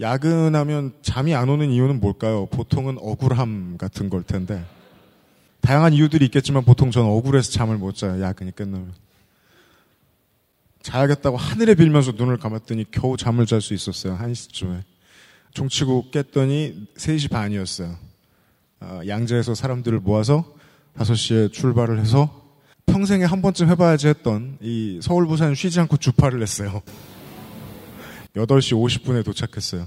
야근하면 잠이 안 오는 이유는 뭘까요? 보통은 억울함 같은 걸 텐데. 다양한 이유들이 있겠지만 보통 전 억울해서 잠을 못 자요. 야근이 끝나면. 자야겠다고 하늘에 빌면서 눈을 감았더니 겨우 잠을 잘 수 있었어요. 1시쯤에. 종치고 깼더니 3시 반이었어요. 어, 양재에서 사람들을 모아서 5시에 출발을 해서 평생에 한 번쯤 해봐야지 했던 이 서울 부산 쉬지 않고 주파를 했어요. 8시 50분에 도착했어요.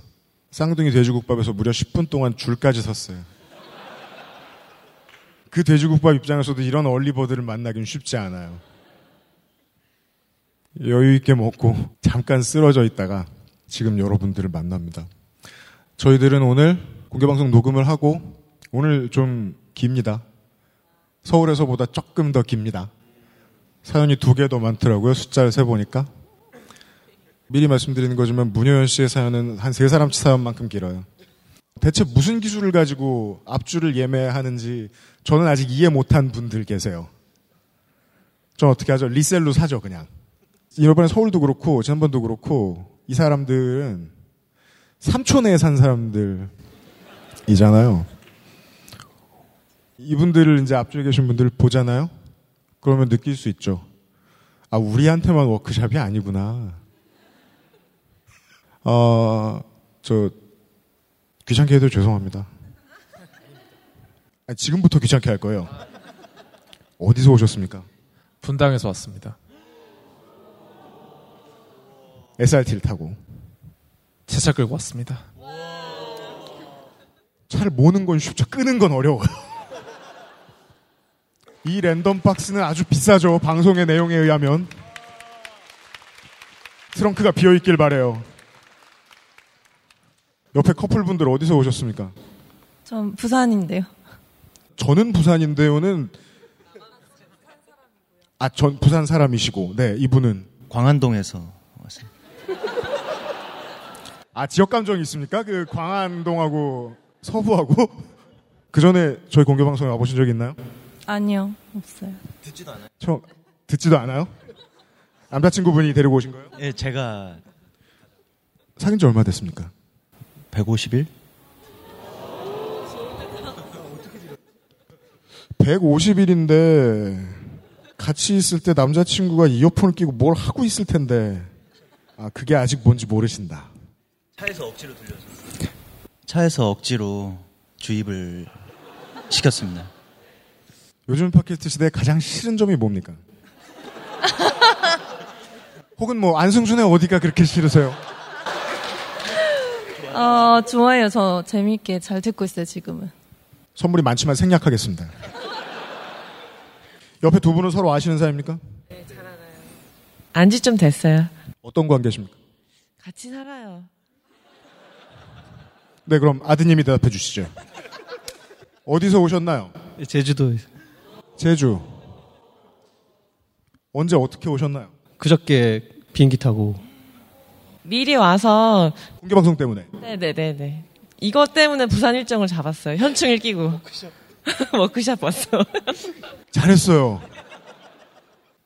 쌍둥이 돼지국밥에서 무려 10분 동안 줄까지 섰어요. 그 돼지국밥 입장에서도 이런 얼리버드를 만나긴 쉽지 않아요. 여유 있게 먹고 잠깐 쓰러져 있다가 지금 여러분들을 만납니다. 저희들은 오늘 공개방송 녹음을 하고 오늘 좀 깁니다. 서울에서보다 조금 더 깁니다. 사연이 두 개 더 많더라고요. 숫자를 세보니까. 미리 말씀드리는 거지만 문효연 씨의 사연은 한 세 사람 사연만큼 길어요. 대체 무슨 기술을 가지고 앞줄을 예매하는지 저는 아직 이해 못한 분들 계세요. 전 어떻게 하죠? 리셀로 사죠, 그냥. 이번에 서울도 그렇고, 지난번도 그렇고, 이 사람들은 3초 내에 산 사람들이잖아요. 이분들을 이제 앞쪽에 계신 분들을 보잖아요? 그러면 느낄 수 있죠. 아, 우리한테만 워크샵이 아니구나. 어, 저, 귀찮게 해도 죄송합니다. 아니, 지금부터 귀찮게 할 거예요. 어디서 오셨습니까? 분당에서 왔습니다. SRT를 타고. 차차 끌고 왔습니다. 차를 모는 건 쉽죠. 끄는 건 어려워요. 이 랜덤 박스는 아주 비싸죠. 방송의 내용에 의하면. 트렁크가 비어있길 바래요. 옆에 커플분들 어디서 오셨습니까? 전 부산인데요. 저는 부산인데요는 아, 전 부산 사람이시고, 네, 이분은 광안동에서 왔어요. 아, 지역 감정이 있습니까? 그 광안동하고 서부하고 그 전에 저희 공개 방송에 와 보신 적 있나요? 아니요, 없어요. 듣지도 않아요. 저 듣지도 않아요? 남자친구분이 데리고 오신 거예요? 예, 제가 사귄 지 얼마 됐습니까? 150일? 150일인데 같이 있을 때 남자친구가 이어폰을 끼고 뭘 하고 있을 텐데 아 그게 아직 뭔지 모르신다. 차에서 억지로 들려줬어요. 차에서 억지로 주입을 시켰습니다. 요즘 팟캐스트 시대에 가장 싫은 점이 뭡니까? 혹은 뭐 안승준의 어디가 그렇게 싫으세요? 어, 좋아요. 저 재밌게 잘 듣고 있어요, 지금은. 선물이 많지만 생략하겠습니다. 옆에 두 분은 서로 아시는 사이입니까? 안지 좀 됐어요. 어떤 관계십니까? 같이 살아요. 네, 그럼 아드님이 대답해 주시죠. 어디서 오셨나요? 제주도에서. 제주. 언제 어떻게 오셨나요? 그저께 비행기 타고 미리 와서 공개 방송 때문에. 네네네네. 이것 때문에 부산 일정을 잡았어요. 현충일 끼고. 워크샵 왔어. 잘했어요.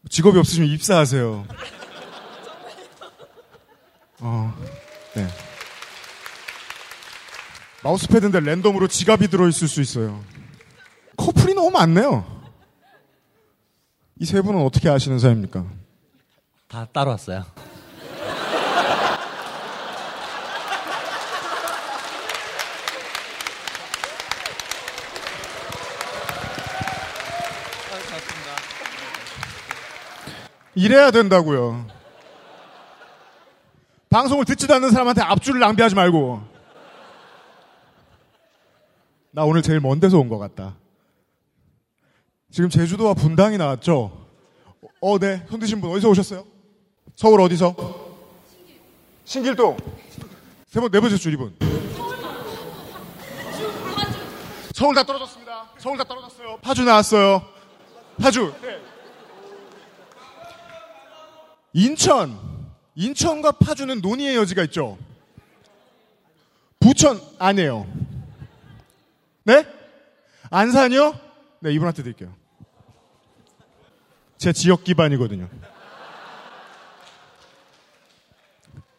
직업이 없으시면 입사하세요. 어, 네. 마우스패드인데 랜덤으로 지갑이 들어있을 수 있어요. 커플이 너무 많네요. 이 세 분은 어떻게 아시는 사이입니까? 다 따로 왔어요. 이래야 된다고요. 방송을 듣지도 않는 사람한테 앞줄을 낭비하지 말고. 나 오늘 제일 먼 데서 온 것 같다. 지금 제주도와 분당이 나왔죠? 어, 네. 손 드신 분 어디서 오셨어요? 서울 어디서? 신길 동. 세 번, 네 번째 줄 이분. 서울 다 떨어졌습니다. 서울 다 떨어졌어요. 파주 나왔어요. 파주. 네. 인천. 인천과 파주는 논의의 여지가 있죠. 부천 아니에요. 네? 안산이요? 네, 이분한테 드릴게요. 제 지역 기반이거든요.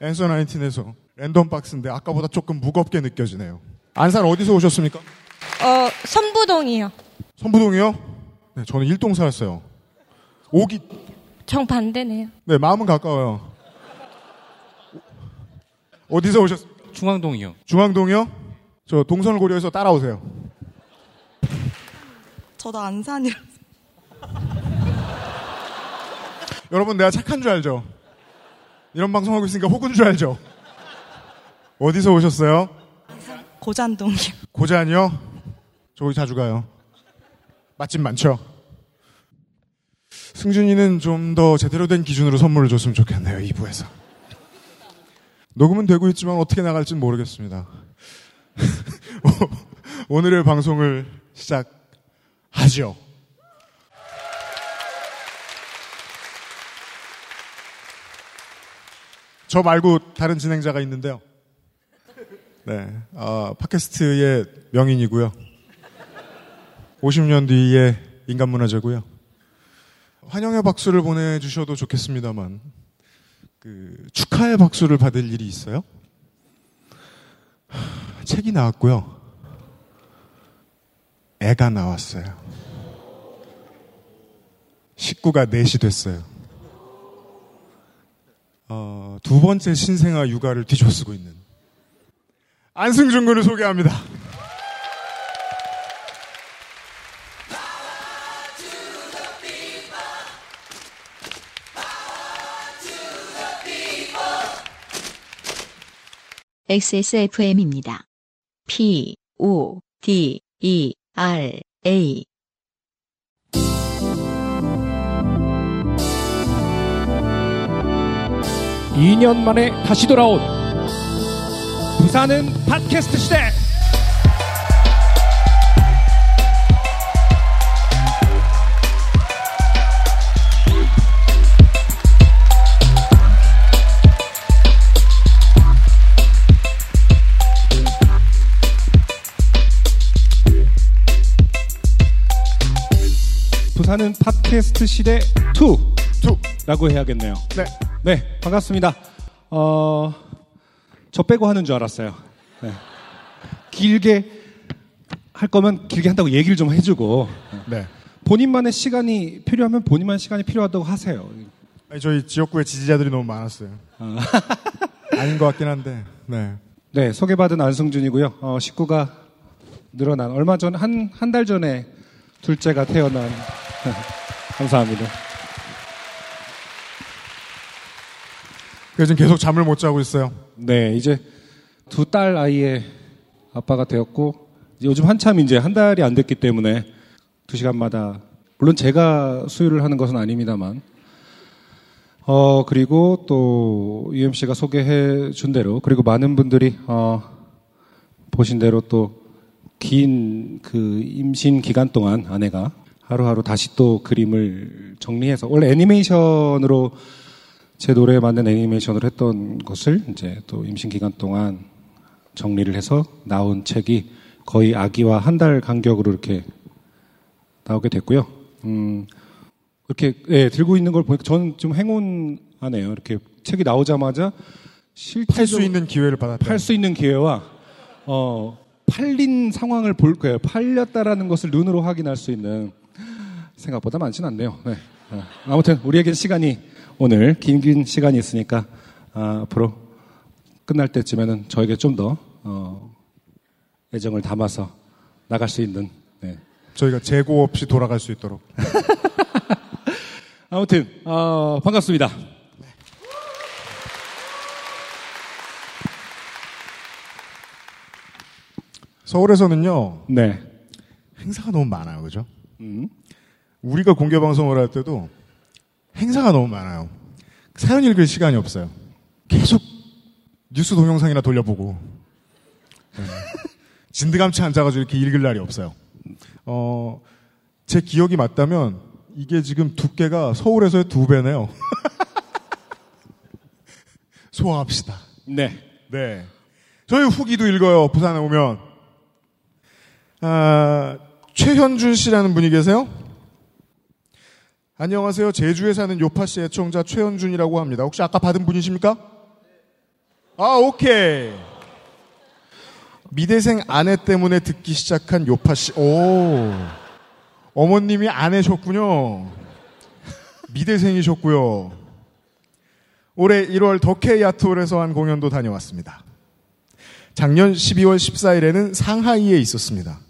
앤서 나인틴에서 랜덤 박스인데 아까보다 조금 무겁게 느껴지네요. 안산 어디서 오셨습니까? 어, 선부동이요. 선부동이요? 네, 저는 일동사였어요. 오기, 정반대네요. 네, 마음은 가까워요. 어디서 오셨, 중앙동이요. 중앙동이요? 저 동선을 고려해서 따라오세요. 저도 안산이라 여러분, 내가 착한 줄 알죠? 이런 방송하고 있으니까 혹은 줄 알죠? 어디서 오셨어요? 고잔동이요. 고잔이요? 저기 자주 가요. 맛집 많죠? 승준이는 좀 더 제대로 된 기준으로 선물을 줬으면 좋겠네요, 2부에서. 녹음은 되고 있지만 어떻게 나갈지는 모르겠습니다. 오늘의 방송을 시작하죠. 저 말고 다른 진행자가 있는데요. 네, 어, 팟캐스트의 명인이고요. 50년 뒤의 인간문화재고요. 환영의 박수를 보내주셔도 좋겠습니다만, 그 축하의 박수를 받을 일이 있어요. 하, 책이 나왔고요. 애가 나왔어요. 식구가 넷이 됐어요. 어, 두 번째 신생아 육아를 뒤집어쓰고 있는 안승준 군을 소개합니다. XSFM입니다. P, O, D, E, R, A. 이년 만에 다시 돌아온 부산은 팟캐스트 시대. 부산은 팟캐스트 시대 2. 라고 해야겠네요. 네. 네, 반갑습니다. 어, 저 빼고 하는 줄 알았어요. 네. 길게 할 거면 길게 한다고 얘기를 좀 해주고. 네. 본인만의 시간이 필요하면 본인만의 시간이 필요하다고 하세요. 아니, 저희 지역구에 지지자들이 너무 많았어요. 아닌 것 같긴 한데, 네. 네, 소개받은 안승준이고요. 어, 식구가 늘어난 얼마 전 한 한 달 전에 둘째가 태어난 감사합니다. 그래서 지금 계속 잠을 못 자고 있어요. 네, 이제 두 딸 아이의 아빠가 되었고 요즘 한참 이제 한 달이 안 됐기 때문에 두 시간마다 물론 제가 수유를 하는 것은 아닙니다만 어 그리고 또 UMC가 소개해 준 대로 그리고 많은 분들이 어 보신 대로 또 긴 그 임신 기간 동안 아내가 하루하루 다시 또 그림을 정리해서 원래 애니메이션으로 제 노래에 맞는 애니메이션을 했던 것을 이제 또 임신 기간 동안 정리를 해서 나온 책이 거의 아기와 한 달 간격으로 이렇게 나오게 됐고요. 음, 이렇게 예, 들고 있는 걸 보니까 저는 좀 행운하네요. 이렇게 책이 나오자마자 실제 팔수 있는 기회를 받았다. 팔 수 있는 기회와 어, 팔린 상황을 볼 거예요. 팔렸다라는 것을 눈으로 확인할 수 있는 생각보다 많지는 않네요. 네. 어, 아무튼 우리에겐 시간이 오늘 긴긴 시간이 있으니까 아, 앞으로 끝날 때쯤에는 저에게 좀더 어, 애정을 담아서 나갈 수 있는 네. 저희가 재고 없이 돌아갈 수 있도록. 아무튼 어, 반갑습니다. 서울에서는요. 네. 행사가 너무 많아요. 그죠? 음. 우리가 공개 방송을 할 때도 행사가 너무 많아요. 사연 읽을 시간이 없어요. 계속 뉴스 동영상이나 돌려보고 네. 진드감치 앉아가지고 이렇게 읽을 날이 없어요. 어, 제 기억이 맞다면 이게 지금 두께가 서울에서의 두 배네요. 소화합시다. 네. 네. 저희 후기도 읽어요. 부산에 오면. 아, 최현준 씨라는 분이 계세요? 안녕하세요. 제주에 사는 요파 씨 애청자 최현준이라고 합니다. 혹시 아까 받은 분이십니까? 아, 오케이. 미대생 아내 때문에 듣기 시작한 요파 씨. 오. 어머님이 아내셨군요. 미대생이셨고요. 올해 1월 덕혜 야트홀에서 한 공연도 다녀왔습니다. 작년 12월 14일에는 상하이에 있었습니다.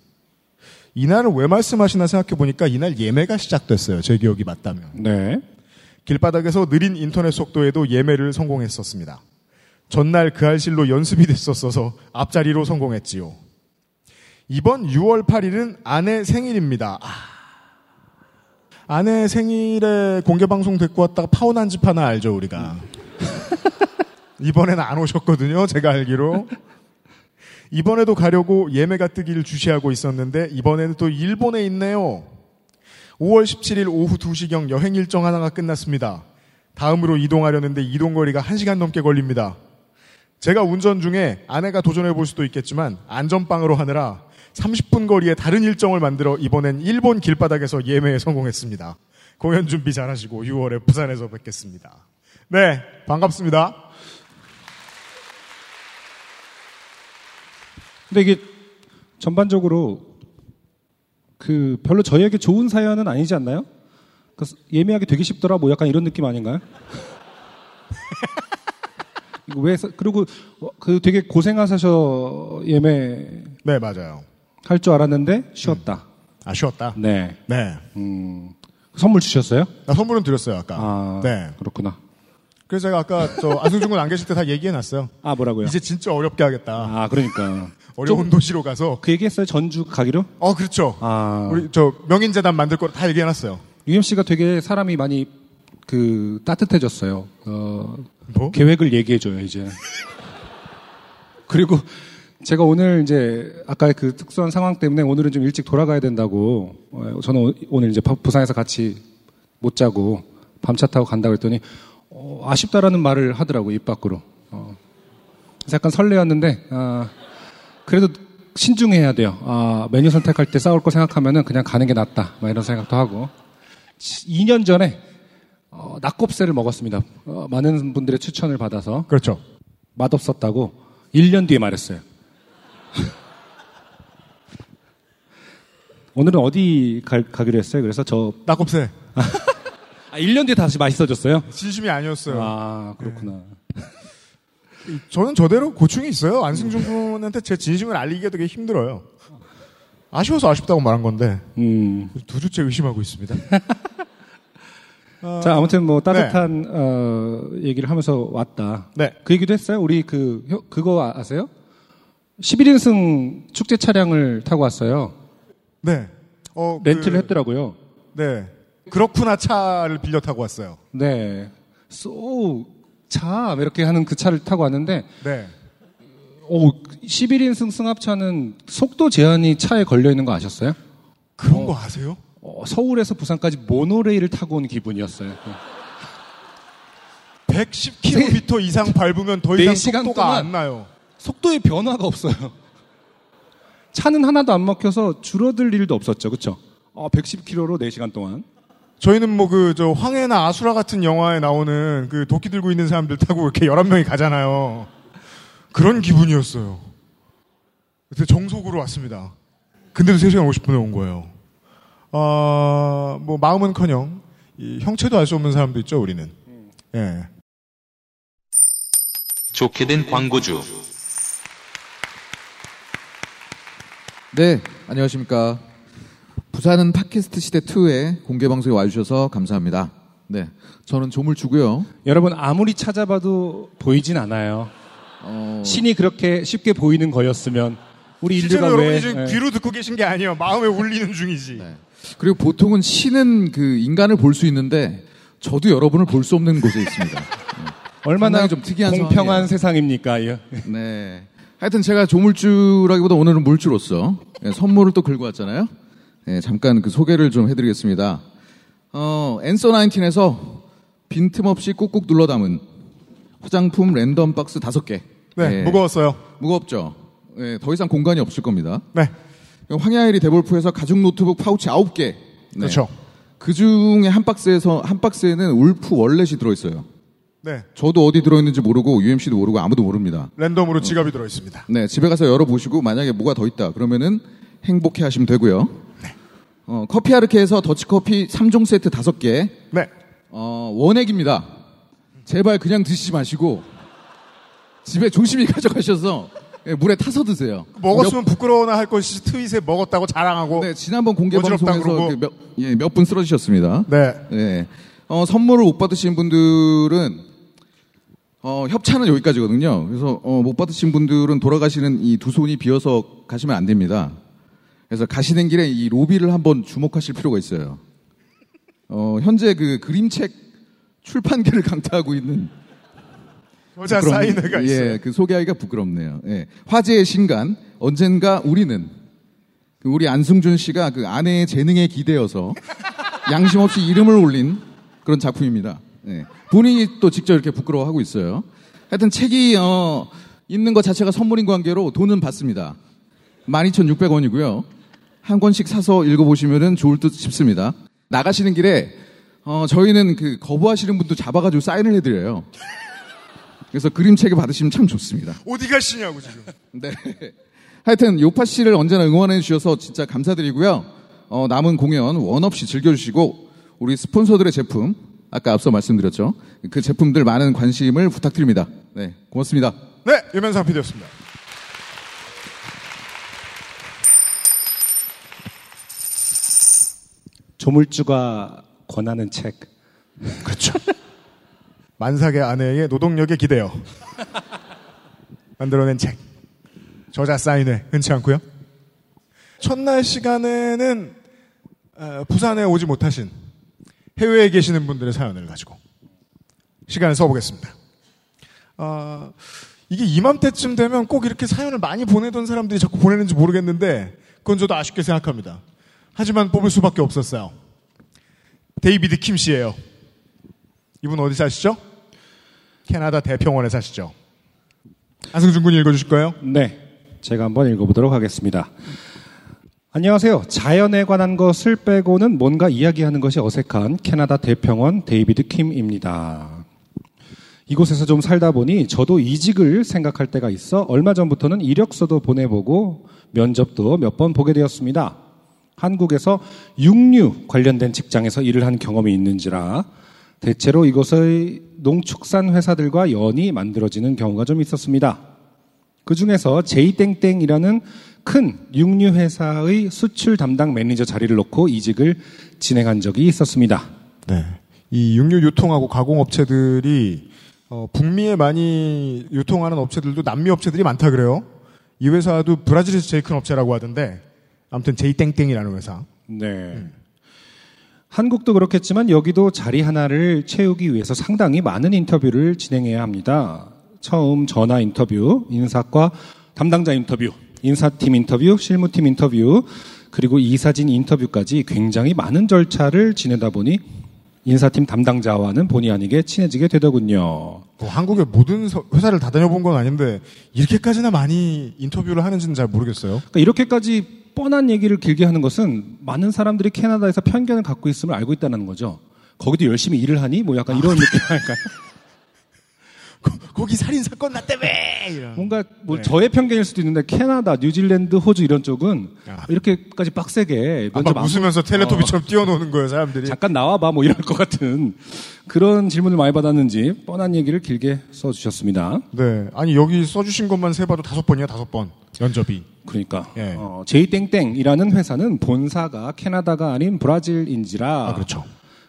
이날은 왜 말씀하시나 생각해 보니까 이날 예매가 시작됐어요. 제 기억이 맞다면. 네. 길바닥에서 느린 인터넷 속도에도 예매를 성공했었습니다. 전날 그 알실로 연습이 됐었어서 앞자리로 성공했지요. 이번 6월 8일은 아내 생일입니다. 아. 아내 생일에 공개 방송 데리고 왔다가 파혼한 집 하나 알죠, 우리가. 이번에는 안 오셨거든요, 제가 알기로. 이번에도 가려고 예매가 뜨기를 주시하고 있었는데 이번에는 또 일본에 있네요. 5월 17일 오후 2시경 여행 일정 하나가 끝났습니다. 다음으로 이동하려는데 이동 거리가 1시간 넘게 걸립니다. 제가 운전 중에 아내가 도전해 볼 수도 있겠지만 안전빵으로 하느라 30분 거리에 다른 일정을 만들어 이번엔 일본 길바닥에서 예매에 성공했습니다. 공연 준비 잘하시고 6월에 부산에서 뵙겠습니다. 네, 반갑습니다. 근데 이게 전반적으로 그 별로 저희에게 좋은 사연은 아니지 않나요? 그 예매하기 되게 쉽더라 뭐 약간 이런 느낌 아닌가요? 왜 사- 그리고 그 되게 고생하셔 예매 네, 맞아요. 할 줄 알았는데 쉬었다. 아, 쉬었다. 네. 네. 음. 선물 주셨어요? 나 선물은 드렸어요, 아까. 아, 네. 그렇구나. 그래서 제가 아까 저 안승준 군 안 계실 때 다 얘기해 놨어요. 아, 뭐라고요? 이제 진짜 어렵게 하겠다. 아, 그러니까. 어려운 도시로 가서. 그 얘기했어요? 전주 가기로? 어, 그렇죠. 아. 우리 저 명인재단 만들 거 다 얘기해 놨어요. 유엠 씨가 되게 사람이 많이 그 따뜻해졌어요. 어, 뭐? 계획을 얘기해줘요 이제. 그리고 제가 오늘 이제 아까 그 특수한 상황 때문에 오늘은 좀 일찍 돌아가야 된다고 어, 저는 오- 오늘 이제 바- 부산에서 같이 못 자고 밤차 타고 간다고 했더니 어, 아쉽다라는 말을 하더라고 입 밖으로. 어. 그래서 약간 설레었는데 아, 그래도 신중해야 돼요. 아, 메뉴 선택할 때 싸울 거 생각하면은 그냥 가는 게 낫다. 막 이런 생각도 하고. 2년 전에 어, 낙곱새를 먹었습니다. 어, 많은 분들의 추천을 받아서 그렇죠. 맛없었다고 1년 뒤에 말했어요. 오늘은 어디 갈- 가기로 했어요? 그래서 저 낙곱새. 아, 1년 뒤에 다시 맛있어졌어요? 진심이 아니었어요. 아, 그렇구나. 저는 저대로 고충이 있어요. 안승준 군한테 제 진심을 알리기가 되게 힘들어요. 아쉬워서 아쉽다고 말한 건데 음. 두 주째 의심하고 있습니다. 자, 아무튼 뭐 따뜻한 어, 얘기를 하면서 왔다. 네. 그 얘기도 했어요. 우리 그 혀- 그거 아- 아세요? 11인승 축제 차량을 타고 왔어요. 네. 어, 렌트를 그- 했더라고요. 네. 그렇구나 차를 빌려 타고 왔어요. 네. 쏘, 차, 이렇게 하는 그 차를 타고 왔는데, 네. 오, 11인승 승합차는 속도 제한이 차에 걸려 있는 거 아셨어요? 그런 거 아세요? 어, 서울에서 부산까지 모노레일을 타고 온 기분이었어요. 110km 이상 밟으면 더 이상 네 시간 속도가 동안 안 나요. 속도의 변화가 없어요. 차는 하나도 안 막혀서 줄어들 일도 없었죠. 그쵸? 어, 110km로 4시간 동안. 저희는 뭐 그 저 황해나 아수라 같은 영화에 나오는 그 도끼 들고 있는 사람들 타고 이렇게 11명이 가잖아요. 그런 기분이었어요. 그때 정속으로 왔습니다. 근데도 3시간 50분에 온 거예요. 아, 뭐 마음은 커녕 이 형체도 알 수 없는 사람도 있죠, 우리는. 예. 좋게 된 광고주. 네, 안녕하십니까. 부산은 팟캐스트 시대 2에 공개 방송에 와주셔서 감사합니다. 네, 저는 조물주고요. 여러분, 아무리 찾아봐도 보이진 않아요. 어, 신이 그렇게 쉽게 보이는 거였으면, 우리 실제로 인류가 여러분이 왜. 지금 예. 귀로 듣고 계신 게 아니에요. 마음에 울리는 중이지. 그리고 보통은 신은 그 인간을 볼 수 있는데 저도 여러분을 볼 수 없는 곳에 있습니다. 얼마나 상당히 좀 특이한 공평한 상황이에요. 세상입니까? 예. 네. 하여튼 제가 조물주라기보다 오늘은 물주로서 예, 선물을 또 긁고 왔잖아요. 예, 잠깐 그 소개를 좀 해드리겠습니다. 어, 앤서 19에서 빈틈없이 꾹꾹 눌러 담은 화장품 랜덤 박스 다섯 개. 네, 예, 무거웠어요. 무겁죠. 예, 더 이상 공간이 없을 겁니다. 네. 황야의 이리 데볼프에서 가죽 노트북 파우치 아홉 개. 네. 그렇죠. 그 중에 한 박스에서 한 박스에는 wolf wallet이 들어있어요. 네. 저도 어디 들어있는지 모르고 UMC도 모르고 아무도 모릅니다. 랜덤으로 지갑이 들어있습니다. 네, 집에 가서 열어보시고 만약에 뭐가 더 있다 그러면은 행복해 하시면 되고요. 어, 커피 아르케에서 더치커피 3종 세트 5개. 네. 어, 원액입니다. 제발 그냥 드시지 마시고 집에 조심히 가져가셔서 예, 물에 타서 드세요. 먹었으면 부끄러워나 할 것이 트윗에 먹었다고 자랑하고. 네, 지난번 공개 방송에서. 그 몇, 예, 몇 분 쓰러지셨습니다. 네. 네. 어, 선물을 못 받으신 분들은 어, 협찬은 여기까지거든요. 그래서 어, 못 받으신 분들은 돌아가시는 이 두 손이 비어서 가시면 안 됩니다. 그래서 가시는 길에 이 로비를 한번 주목하실 필요가 있어요. 어, 현재 그 그림책 출판계를 강타하고 있는 여자 부끄러운- 사인회가 있어요. 예, 그 소개하기가 부끄럽네요. 예. 화제의 신간 언젠가 우리는 그 우리 안승준 씨가 그 아내의 재능에 기대어서 양심 없이 이름을 올린 그런 작품입니다. 예. 본인이 또 직접 이렇게 부끄러워하고 있어요. 하여튼 책이 어, 있는 것 자체가 선물인 관계로 돈은 받습니다. 12,600원이고요. 한 권씩 사서 읽어보시면 좋을 듯 싶습니다. 나가시는 길에 어, 저희는 그 거부하시는 분도 잡아가지고 사인을 해드려요. 그래서 그림책을 받으시면 참 좋습니다. 어디 가시냐고 지금. 네. 하여튼 요파 씨를 언제나 응원해 주셔서 진짜 감사드리고요. 어, 남은 공연 원 없이 즐겨주시고 우리 스폰서들의 제품 아까 앞서 말씀드렸죠. 그 제품들 많은 관심을 부탁드립니다. 네, 고맙습니다. 네, 유면상 PD였습니다. 조물주가 권하는 책. 그렇죠. 만삭의 아내의 노동력에 기대어 만들어낸 책. 저자 사인회 흔치 않고요. 첫날 시간에는 어, 부산에 오지 못하신 해외에 계시는 분들의 사연을 가지고 시간을 써보겠습니다. 아, 이게 이맘때쯤 되면 꼭 이렇게 사연을 많이 보내던 사람들이 자꾸 보내는지 모르겠는데 그건 저도 아쉽게 생각합니다. 하지만 뽑을 수밖에 없었어요. 데이비드 킴 씨예요. 이분 어디 사시죠? 캐나다 대평원에 사시죠. 안승준 군이 읽어주실 거예요? 네. 제가 한번 읽어보도록 하겠습니다. 안녕하세요. 자연에 관한 것을 빼고는 뭔가 이야기하는 것이 어색한 캐나다 대평원 데이비드 킴입니다. 이곳에서 좀 살다 보니 저도 이직을 생각할 때가 있어 얼마 전부터는 이력서도 보내보고 면접도 몇 번 보게 되었습니다. 한국에서 육류 관련된 직장에서 일을 한 경험이 있는지라 대체로 이곳의 농축산 회사들과 연이 만들어지는 경우가 좀 있었습니다. 그 중에서 제이땡땡이라는 큰 육류 회사의 수출 담당 매니저 자리를 놓고 이직을 진행한 적이 있었습니다. 네. 이 육류 유통하고 가공업체들이 어, 북미에 많이 유통하는 업체들도 남미 업체들이 많다 그래요. 이 회사도 브라질에서 제일 큰 업체라고 하던데 아무튼 제이땡땡이라는 회사. 네. 한국도 그렇겠지만 여기도 자리 하나를 채우기 위해서 상당히 많은 인터뷰를 진행해야 합니다. 처음 전화 인터뷰, 인사과 담당자 인터뷰, 인사팀 인터뷰, 실무팀 인터뷰, 그리고 이사진 인터뷰까지 굉장히 많은 절차를 지내다 보니 인사팀 담당자와는 본의 아니게 친해지게 되더군요. 뭐 한국의 모든 서- 회사를 다 다녀본 건 아닌데 이렇게까지나 많이 인터뷰를 하는지는 잘 모르겠어요. 그러니까 이렇게까지 뻔한 얘기를 길게 하는 것은 많은 사람들이 캐나다에서 편견을 갖고 있음을 알고 있다는 거죠. 거기도 열심히 일을 하니? 뭐 약간 이런 느낌 할까요? 거기 살인 사건 났다며 이런. 뭔가 뭐 네. 저의 편견일 수도 있는데 캐나다, 뉴질랜드, 호주 이런 쪽은 아. 이렇게까지 빡세게 아, 면접 막안 웃으면서 보- 텔레토비처럼 뛰어노는 거예요 사람들이. 어, 잠깐 나와봐 뭐 이럴 것 같은 그런 질문을 많이 받았는지 뻔한 얘기를 길게 써주셨습니다. 네. 아니 여기 써주신 것만 세봐도 다섯 번이야 다섯 번 면접이. 그러니까 예. 어, 제이땡땡이라는 회사는 본사가 캐나다가 아닌 브라질인지라 아 그렇죠.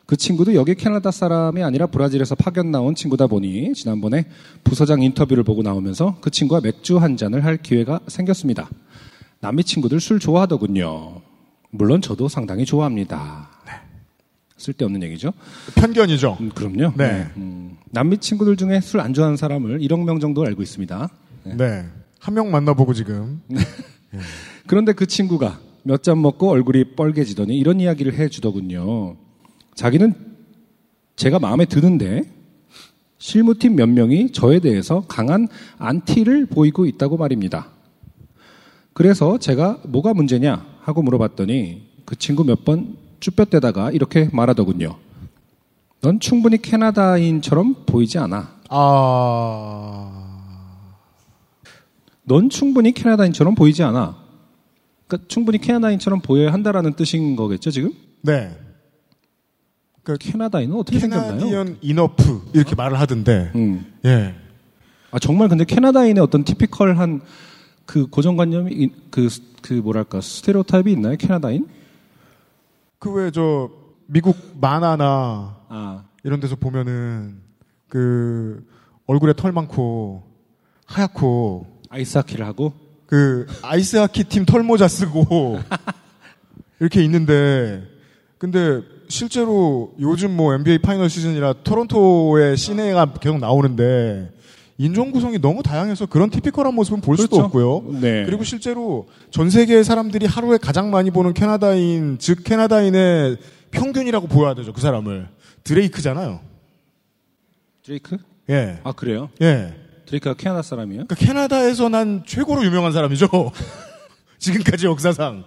그 친구도 여기 캐나다 사람이 아니라 브라질에서 파견 나온 친구다 보니 지난번에 부서장 인터뷰를 보고 나오면서 그 친구와 맥주 한 잔을 할 기회가 생겼습니다. 남미 친구들 술 좋아하더군요. 물론 저도 상당히 좋아합니다. 쓸데없는 얘기죠. 편견이죠. 음, 그럼요. 네. 음, 남미 친구들 중에 술 안 좋아하는 사람을 1억 명 정도 알고 있습니다. 네. 한 명 만나보고 지금. 그런데 그 친구가 몇 잔 먹고 얼굴이 뻘개지더니 이런 이야기를 해주더군요. 자기는 제가 마음에 드는데 실무팀 몇 명이 저에 대해서 강한 안티를 보이고 있다고 말입니다. 그래서 제가 뭐가 문제냐 하고 물어봤더니 그 친구 몇 번 쭈뼛대다가 이렇게 말하더군요. 넌 충분히 캐나다인처럼 보이지 않아. 아, 넌 충분히 캐나다인처럼 보이지 않아. 그러니까 충분히 캐나다인처럼 보여야 한다라는 뜻인 거겠죠, 지금? 네. 캐나다인은 어떻게 생겼나요? Canadian enough 이렇게 말을 하던데. 음. 예. 아, 정말 근데 캐나다인의 어떤 typical한 그 고정관념이, 이- 그, 그 뭐랄까, 스테레오타입이 있나요? 캐나다인? 그 왜 저 미국 만화나 아. 이런 데서 보면은 그 얼굴에 털 많고 하얗고 아이스하키를 하고 그 아이스하키 팀 털모자 쓰고 이렇게 있는데 근데 실제로 요즘 뭐 NBA 파이널 시즌이라 토론토의 시내가 계속 나오는데 인종 구성이 너무 다양해서 그런 typical한 모습은 볼 수도 그렇죠. 없고요. 네. 그리고 실제로 전 세계 사람들이 하루에 가장 많이 보는 캐나다인 즉 캐나다인의 평균이라고 보여야 되죠. 그 사람은 드레이크잖아요. 드레이크? 예. 아, 그래요? 예. 드레이크가 캐나다 사람이에요? 그러니까 캐나다에서 난 최고로 유명한 사람이죠. 지금까지 역사상.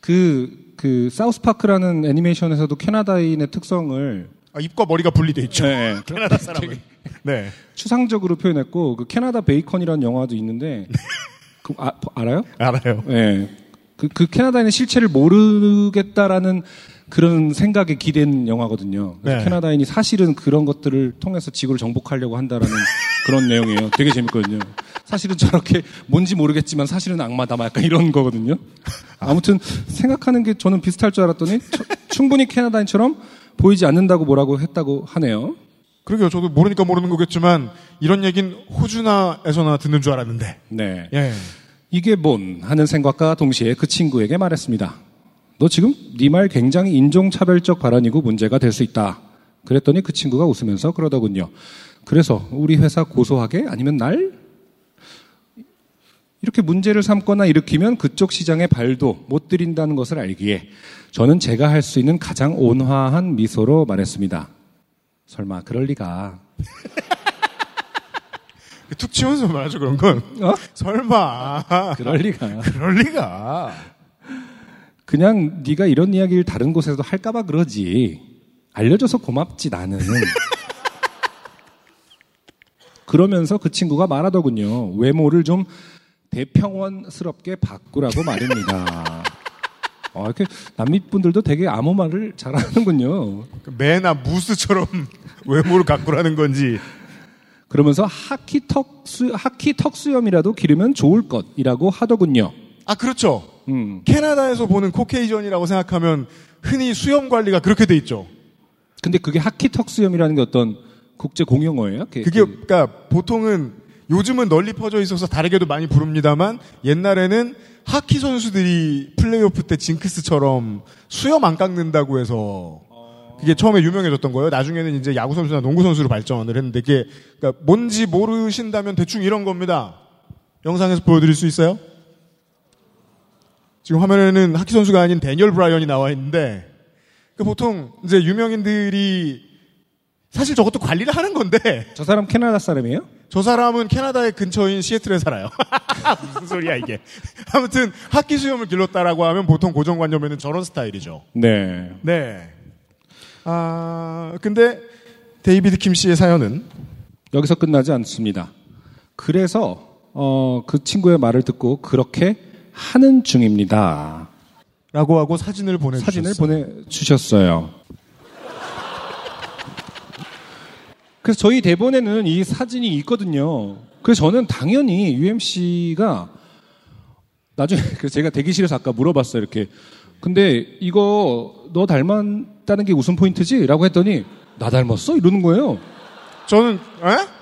그, 그, 사우스파크라는 애니메이션에서도 캐나다인의 특성을 아, 입과 머리가 분리돼 있죠. 네. 캐나다 사람은. 네. 추상적으로 표현했고, 그 캐나다 베이컨이라는 영화도 있는데, 그, 아, 알아요? 알아요. 예. 그, 그 캐나다인의 실체를 모르겠다라는 그런 생각에 기댄 영화거든요. 네. 캐나다인이 사실은 그런 것들을 통해서 지구를 정복하려고 한다라는 그런 내용이에요. 되게 재밌거든요. 사실은 저렇게 뭔지 모르겠지만 사실은 악마다 막 약간 이런 거거든요. 아무튼 생각하는 게 저는 비슷할 줄 알았더니 처- 충분히 캐나다인처럼 보이지 않는다고 뭐라고 했다고 하네요. 그러게요. 저도 모르니까 모르는 거겠지만 이런 얘기는 호주나에서나 듣는 줄 알았는데. 네. 예. 이게 뭔 하는 생각과 동시에 그 친구에게 말했습니다. 너 지금 네 말 굉장히 인종차별적 발언이고 문제가 될 수 있다. 그랬더니 그 친구가 웃으면서 그러더군요. 그래서 우리 회사 고소하게 아니면 날 이렇게 문제를 삼거나 일으키면 그쪽 시장에 발도 못 들인다는 것을 알기에 저는 제가 할 수 있는 가장 온화한 미소로 말했습니다. 설마 그럴 리가. 툭 치면서 말하죠, 그런 건. 어? 설마. 그럴 리가. 그럴 리가. 그냥 네가 이런 이야기를 다른 곳에서도 할까봐 그러지. 알려줘서 고맙지 나는. 그러면서 그 친구가 말하더군요. 외모를 좀 대평원스럽게 바꾸라고 말입니다. 아, 이렇게 남미 분들도 되게 아무 말을 잘하는군요. 매나 무스처럼 외모를 가꾸라는 건지. 그러면서 하키 턱수 하키 턱수염이라도 기르면 좋을 것이라고 하더군요. 아, 그렇죠. 음. 캐나다에서 보는 코케이전이라고 생각하면 흔히 수염 관리가 그렇게 돼 있죠. 근데 그게 하키 턱 수염이라는 게 어떤 국제 공용어예요? 그- 그게 그러니까 보통은 요즘은 널리 퍼져 있어서 다르게도 많이 부릅니다만 옛날에는 하키 선수들이 플레이오프 때 징크스처럼 수염 안 깎는다고 해서 그게 처음에 유명해졌던 거예요. 나중에는 이제 야구 선수나 농구 선수로 발전을 했는데 그게 그러니까 뭔지 모르신다면 대충 이런 겁니다. 영상에서 보여드릴 수 있어요? 지금 화면에는 하키 선수가 아닌 데니얼 브라이언이 나와 있는데 그 보통 이제 유명인들이 사실 저것도 관리를 하는 건데 저 사람 캐나다 사람이에요? 저 사람은 캐나다의 근처인 시애틀에 살아요. 무슨 소리야 이게. 아무튼 하키 수염을 길렀다라고 하면 보통 고정관념에는 저런 스타일이죠. 네. 네. 아 근데 데이비드 킴 씨의 사연은 여기서 끝나지 않습니다. 그래서 어, 그 친구의 말을 듣고 그렇게 하는 중입니다. 라고 하고 사진을 보내주셨어요. 사진을 보내 주셨어요. 그래서 저희 대본에는 이 사진이 있거든요. 그래서 저는 당연히 UMC가 나중에 제가 대기실에서 아까 물어봤어요. 이렇게. 근데 이거 너 닮았다는 게 웃음 포인트지? 라고 했더니 나 닮았어? 이러는 거예요. 저는 에?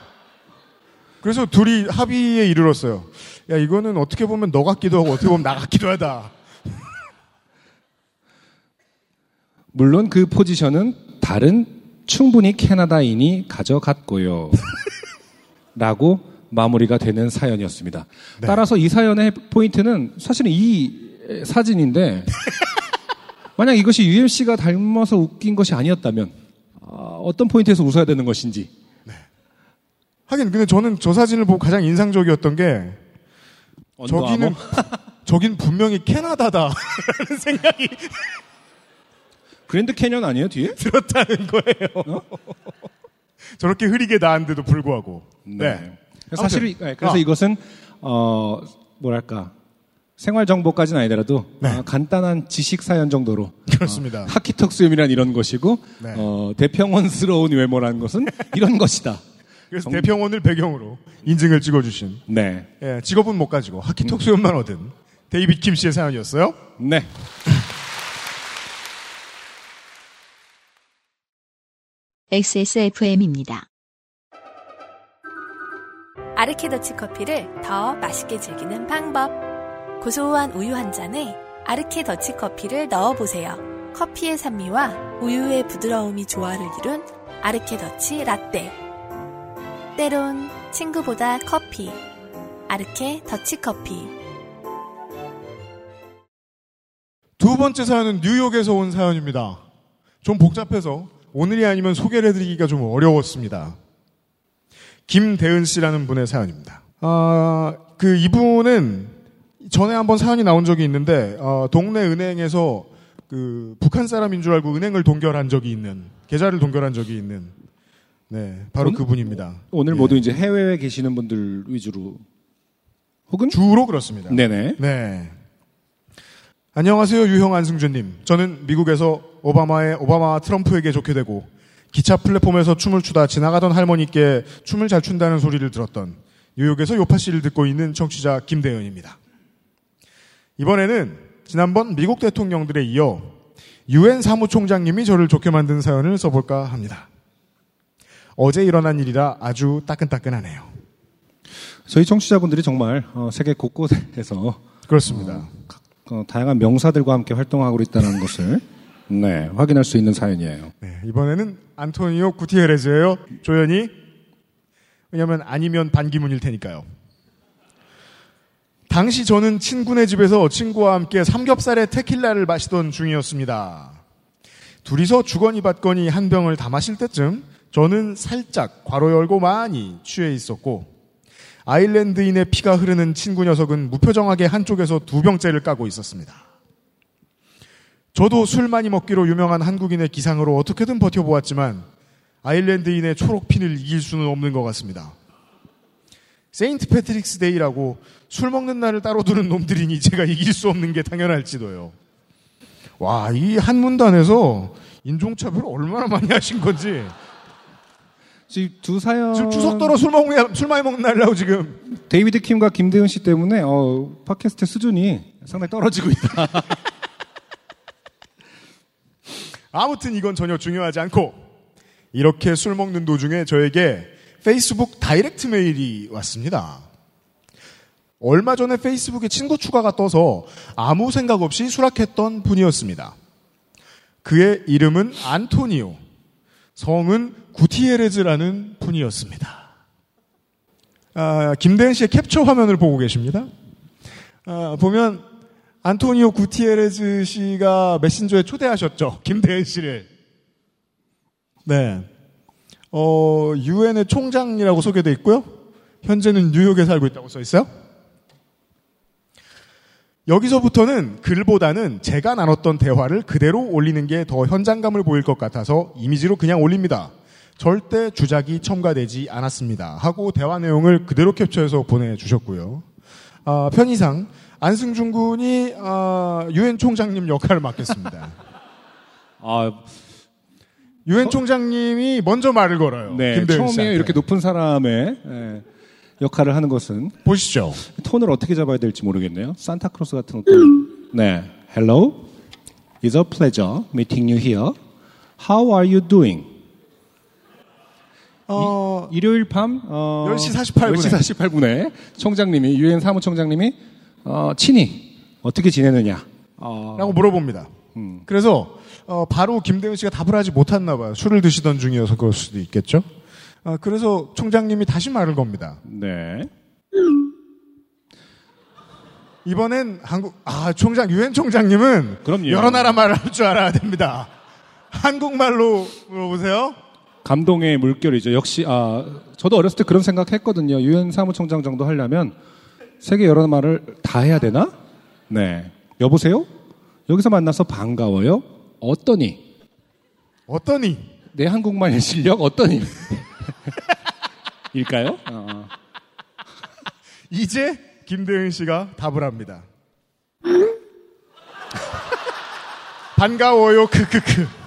그래서 둘이 합의에 이르렀어요. 야 이거는 어떻게 보면 너 같기도 하고 어떻게 보면 나 같기도 하다. 물론 그 포지션은 다른 충분히 캐나다인이 가져갔고요. 라고 마무리가 되는 사연이었습니다. 따라서 이 사연의 포인트는 사실은 이 사진인데 만약 이것이 UMC가 닮아서 웃긴 것이 아니었다면 아, 어떤 포인트에서 웃어야 되는 것인지 하긴 근데 저는 저 사진을 보고 가장 인상적이었던 게 저기는 저긴 분명히 캐나다다라는 생각이 그랜드 캐년 아니에요 뒤에? 들었다는 거예요. 저렇게 흐리게 나왔는데도 불구하고. 네. 사실 아무튼, 네, 그래서 아. 이것은 어 뭐랄까 생활 정보까지는 아니더라도 어, 간단한 지식 사연 정도로 네. 그렇습니다. 어, 하키턱수염이란 이런 것이고 네. 어, 대평원스러운 외모라는 것은 이런 것이다. 그래서 대평원을 배경으로 인증을 찍어주신 네. 예, 직업은 못 가지고 하키톡 수염만 얻은 데이빗 킴 씨의 사연이었어요. 네. XSFM입니다. 아르케더치 커피를 더 맛있게 즐기는 방법. 고소한 우유 한 잔에 아르케더치 커피를 넣어보세요. 커피의 산미와 우유의 부드러움이 조화를 이룬 아르케더치 라떼. 때론 친구보다 커피. 아르케 더치 커피. 두 번째 사연은 뉴욕에서 온 사연입니다. 좀 복잡해서 오늘이 아니면 소개를 해드리기가 좀 어려웠습니다. 김대은 씨라는 분의 사연입니다. 아, 그 이분은 전에 한번 사연이 나온 적이 있는데 어, 동네 은행에서 그 북한 사람인 줄 알고 은행을 동결한 적이 있는 계좌를 동결한 적이 있는 네 바로 오늘- 그분입니다. 오늘 모두 이제 해외에 계시는 분들 위주로 혹은 주로 그렇습니다. 네네. 네. 안녕하세요, 유형 안승준님. 저는 미국에서 오바마의 오바마와 트럼프에게 좋게 되고 기차 플랫폼에서 춤을 추다 지나가던 할머니께 춤을 잘 춘다는 소리를 들었던 뉴욕에서 요파 씨를 듣고 있는 청취자 김대현입니다. 이번에는 지난번 미국 대통령들에 이어 유엔 사무총장님이 저를 좋게 만든 사연을 써볼까 합니다. 어제 일어난 일이라 아주 따끈따끈하네요. 저희 청취자분들이 정말 어, 세계 곳곳에서 그렇습니다. 어, 다양한 명사들과 함께 활동하고 있다는 것을 네, 확인할 수 있는 사연이에요. 네, 이번에는 안토니오 구티에레즈예요. 조연이 왜냐하면 아니면 반기문일 테니까요. 당시 저는 친구네 집에서 친구와 함께 삼겹살에 테킬라를 마시던 중이었습니다. 둘이서 주거니 받거니 한 병을 다 마실 때쯤 저는 살짝 괄호 열고 많이 취해 있었고 아일랜드인의 피가 흐르는 친구 녀석은 무표정하게 한쪽에서 두 병째를 까고 있었습니다. 저도 술 많이 먹기로 유명한 한국인의 기상으로 어떻게든 버텨보았지만 아일랜드인의 초록 피를 이길 수는 없는 것 같습니다. 세인트 패트릭스 데이라고 술 먹는 날을 따로 두는 놈들이니 제가 이길 수 없는 게 당연할지도요. 와, 이 한 문단에서 인종차별을 얼마나 많이 하신 건지. 지금 두 사연 지금 추석더러 술 먹는, 술 많이 먹는 날이라고 지금. 데이비드 킴과 김대훈 씨 때문에 어, 팟캐스트 수준이 상당히 떨어지고 있다. 아무튼 이건 전혀 중요하지 않고 이렇게 술 먹는 도중에 저에게 페이스북 다이렉트 메일이 왔습니다. 얼마 전에 페이스북에 친구 추가가 떠서 아무 생각 없이 수락했던 분이었습니다. 그의 이름은 안토니오, 성은 구티에레즈라는 분이었습니다. 아, 김대현 씨의 캡처 화면을 보고 계십니다. 아, 보면 안토니오 구티에레즈 씨가 메신저에 초대하셨죠. 김대현 씨를. 네. 어, 유엔의 총장이라고 소개돼 있고요. 현재는 뉴욕에 살고 있다고 써 있어요. 여기서부터는 글보다는 제가 나눴던 대화를 그대로 올리는 게 더 현장감을 보일 것 같아서 이미지로 그냥 올립니다. 절대 주작이 첨가되지 않았습니다. 하고 대화 내용을 그대로 캡처해서 보내주셨고요. 아, 편의상 안승준 군이 아, 유엔 총장님 역할을 맡겠습니다. 아, 유엔 총장님이 먼저 말을 걸어요. 네, 처음에 씨한테. 이렇게 높은 사람의 예, 역할을 하는 것은 보시죠. 톤을 어떻게 잡아야 될지 모르겠네요. 산타크로스 같은 어떤 네, Hello, it's a pleasure meeting you here. How are you doing? 어, 이, 일요일 밤 어, 10시 48 분에. 10시 48분에 총장님이 유엔 사무총장님이 어, 친히 어떻게 지내느냐? 어, 라고 물어봅니다. 그래서 어, 바로 김대훈 씨가 답을 하지 못했나 봐요. 술을 드시던 중이어서 그럴 수도 있겠죠. 아, 그래서 총장님이 다시 말을 겁니다. 네. 이번엔 한국 아 총장 유엔 총장님은 그럼요. 여러 나라 말을 할 줄 알아야 됩니다. 한국말로 물어보세요. 감동의 물결이죠. 역시 아 저도 어렸을 때 그런 생각했거든요. 유엔 사무총장 정도 하려면 세계 여러 말을 다 해야 되나? 네. 여보세요? 여기서 만나서 반가워요. 어떠니? 어떠니? 내 한국말 실력 어떠니? 일까요? 어. 이제 김대은 씨가 답을 합니다. 반가워요, 크크크.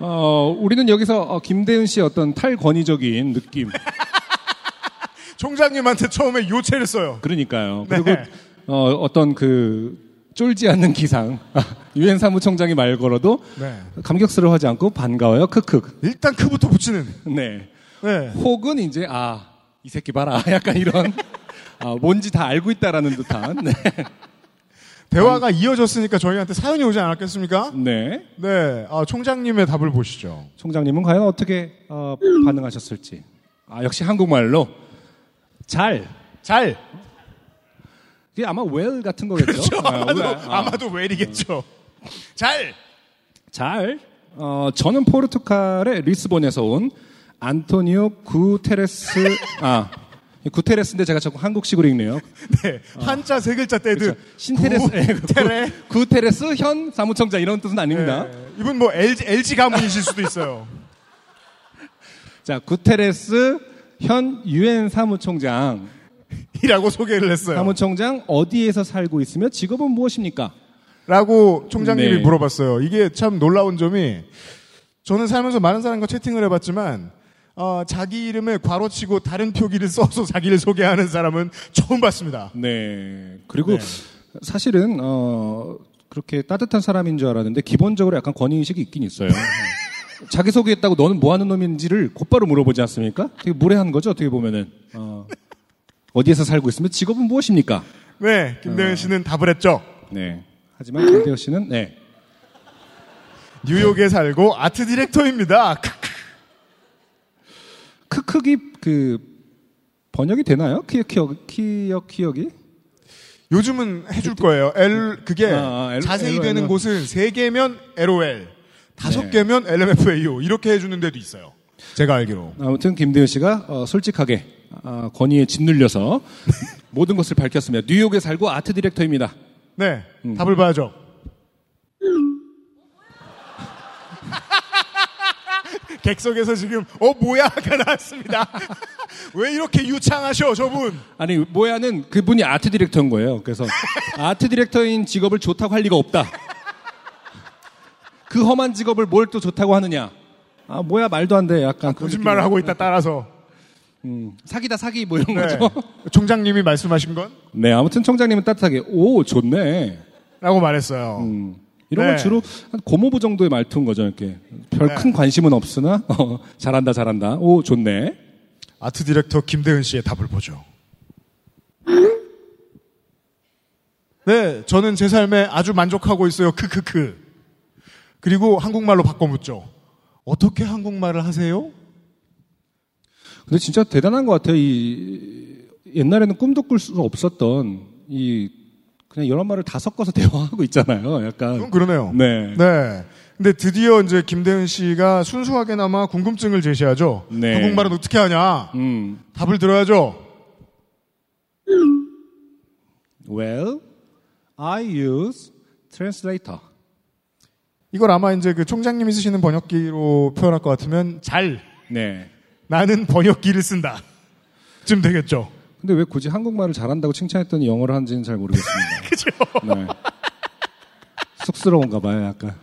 어, 우리는 여기서 어, 김대은 씨의 어떤 탈권위적인 느낌. 총장님한테 처음에 요체를 써요. 그러니까요. 네. 그리고 어, 어떤 그 쫄지 않는 기상. 유엔 사무총장이 말 걸어도 네. 감격스러워하지 않고 반가워요. 크크. 일단 크부터 붙이는. 네. 네. 혹은 이제 아, 이 새끼 봐라. 약간 이런 아, 뭔지 다 알고 있다라는 듯한. 네. 대화가 이어졌으니까 저희한테 사연이 오지 않았겠습니까? 네. 네. 아, 총장님의 답을 보시죠. 총장님은 과연 어떻게 어, 반응하셨을지. 아, 역시 한국말로 잘. 잘. 이게 아마 well 같은 거겠죠. 그렇죠. 아, 아마도. 아. 아마도 웰이겠죠. 잘. 잘. 어, 저는 포르투갈의 리스본에서 온 안토니오 구테레스, 아, 구테레스인데 제가 자꾸 한국식으로 읽네요. 네. 한자 세 글자 떼듯. 그렇죠. 신테레스, 예, 구- 테레. 구 테레스 현 사무총장 이런 뜻은 아닙니다. 네. 이분 뭐 LG, LG 가문이실 수도 있어요. 자, 구테레스 현 유엔 사무총장. 이라고 소개를 했어요. 사무총장 어디에서 살고 있으며 직업은 무엇입니까? 라고 총장님이 네. 물어봤어요. 이게 참 놀라운 점이 저는 살면서 많은 사람과 채팅을 해봤지만 어, 자기 이름에 괄호치고 다른 표기를 써서 자기를 소개하는 사람은 처음 봤습니다. 네. 그리고 네. 사실은 어 그렇게 따뜻한 사람인 줄 알았는데 기본적으로 약간 권위 의식이 있긴 있어요. 자기 소개했다고 너는 뭐 하는 놈인지를 곧바로 물어보지 않습니까? 되게 무례한 거죠, 어떻게 보면은. 어, 어디에서 살고 있으면 직업은 무엇입니까? 네, 김대현 씨는 답을 했죠. 네. 하지만 김대호 씨는 네. 뉴욕에 살고 아트 디렉터입니다. 크 크기 그 번역이 되나요? 키역 키역 키역 키역이? 요즘은 해줄 거예요. L 그게 아, 아, L- 자세히 LOL. 되는 곳은 세 개면 LOL, 다섯 네. 개면 LMFAO 이렇게 해주는 데도 있어요. 제가 알기로. 아무튼 김대호 씨가 어, 솔직하게 아, 권위에 짓눌려서 모든 것을 밝혔습니다. 뉴욕에 살고 아트 디렉터입니다. 네, 음. 답을 봐야죠. 객석에서 지금 어 뭐야가 나왔습니다. 왜 이렇게 유창하셔 저분? 아니 뭐야는 그분이 아트 디렉터인 거예요. 그래서 아트 디렉터인 직업을 좋다고 할 리가 없다. 그 험한 직업을 뭘 또 좋다고 하느냐? 아 뭐야 말도 안 돼. 약간 그런 거짓말을. 하고 있다 따라서. 음, 사기다 사기 뭐 이런 네. 거죠. 총장님이 말씀하신 건? 네 아무튼 총장님은 따뜻하게 오 좋네. 라고 말했어요. 음, 이런 네. 건 주로 한 고모부 정도의 말투인 거죠. 이렇게 별 네. 큰 관심은 없으나 어, 잘한다 잘한다. 오 좋네. 아트 디렉터 김대은 씨의 답을 보죠. 네, 저는 제 삶에 아주 만족하고 있어요. 크크크. 그리고 한국말로 바꿔 묻죠. 어떻게 한국말을 하세요? 근데 진짜 대단한 것 같아요. 이 옛날에는 꿈도 꿀 수 없었던 이 그냥 여러 말을 다 섞어서 대화하고 있잖아요. 약간 그건 그러네요. 네. 네. 근데 드디어 이제 김대은 씨가 순수하게나마 궁금증을 제시하죠. 네. 한국말은 어떻게 하냐? 음. 답을 들어야죠. Well, I use translator. 이걸 아마 이제 그 총장님이 쓰시는 번역기로 표현할 것 같으면 잘 네. 나는 번역기를 쓴다. 쯤 되겠죠. 근데 왜 굳이 한국말을 잘한다고 칭찬했더니 영어를 하는지는 잘 모르겠습니다. 그죠? 네. 쑥스러운가 봐요, 약간.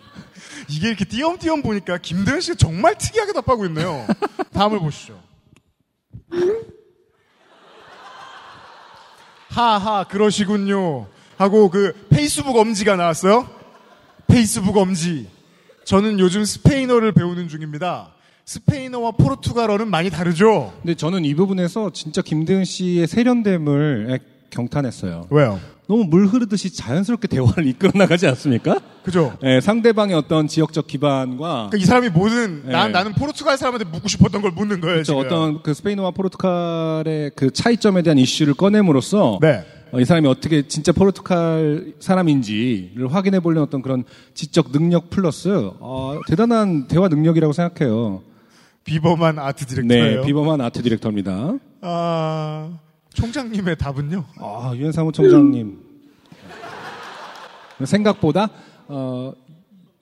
이게 이렇게 띄엄띄엄 보니까 김대현 씨가 정말 특이하게 답하고 있네요. 다음을 보시죠. 하하 그러시군요. 하고 그 페이스북 엄지가 나왔어요. 페이스북 엄지. 저는 요즘 스페인어를 배우는 중입니다. 스페인어와 포르투갈어는 많이 다르죠. 근데 저는 이 부분에서 진짜 김대은 씨의 세련됨을 경탄했어요. 왜요? 너무 물 흐르듯이 자연스럽게 대화를 이끌어 나가지 않습니까? 그죠? 예, 상대방의 어떤 지역적 기반과 그러니까 이 사람이 뭐든 난, 네. 나는 포르투갈 사람한테 묻고 싶었던 걸 묻는 거예요. 그렇죠. 지금. 어떤 그 스페인어와 포르투갈의 그 차이점에 대한 이슈를 꺼냄으로써 네. 어, 이 사람이 어떻게 진짜 포르투갈 사람인지를 확인해 보려는 어떤 그런 지적 능력 플러스 어, 대단한 대화 능력이라고 생각해요. 비범한 아트 디렉터예요. 네, 비범한 아트 디렉터입니다. 아, 총장님의 답은요? 아, 유엔 사무총장님. 생각보다 어,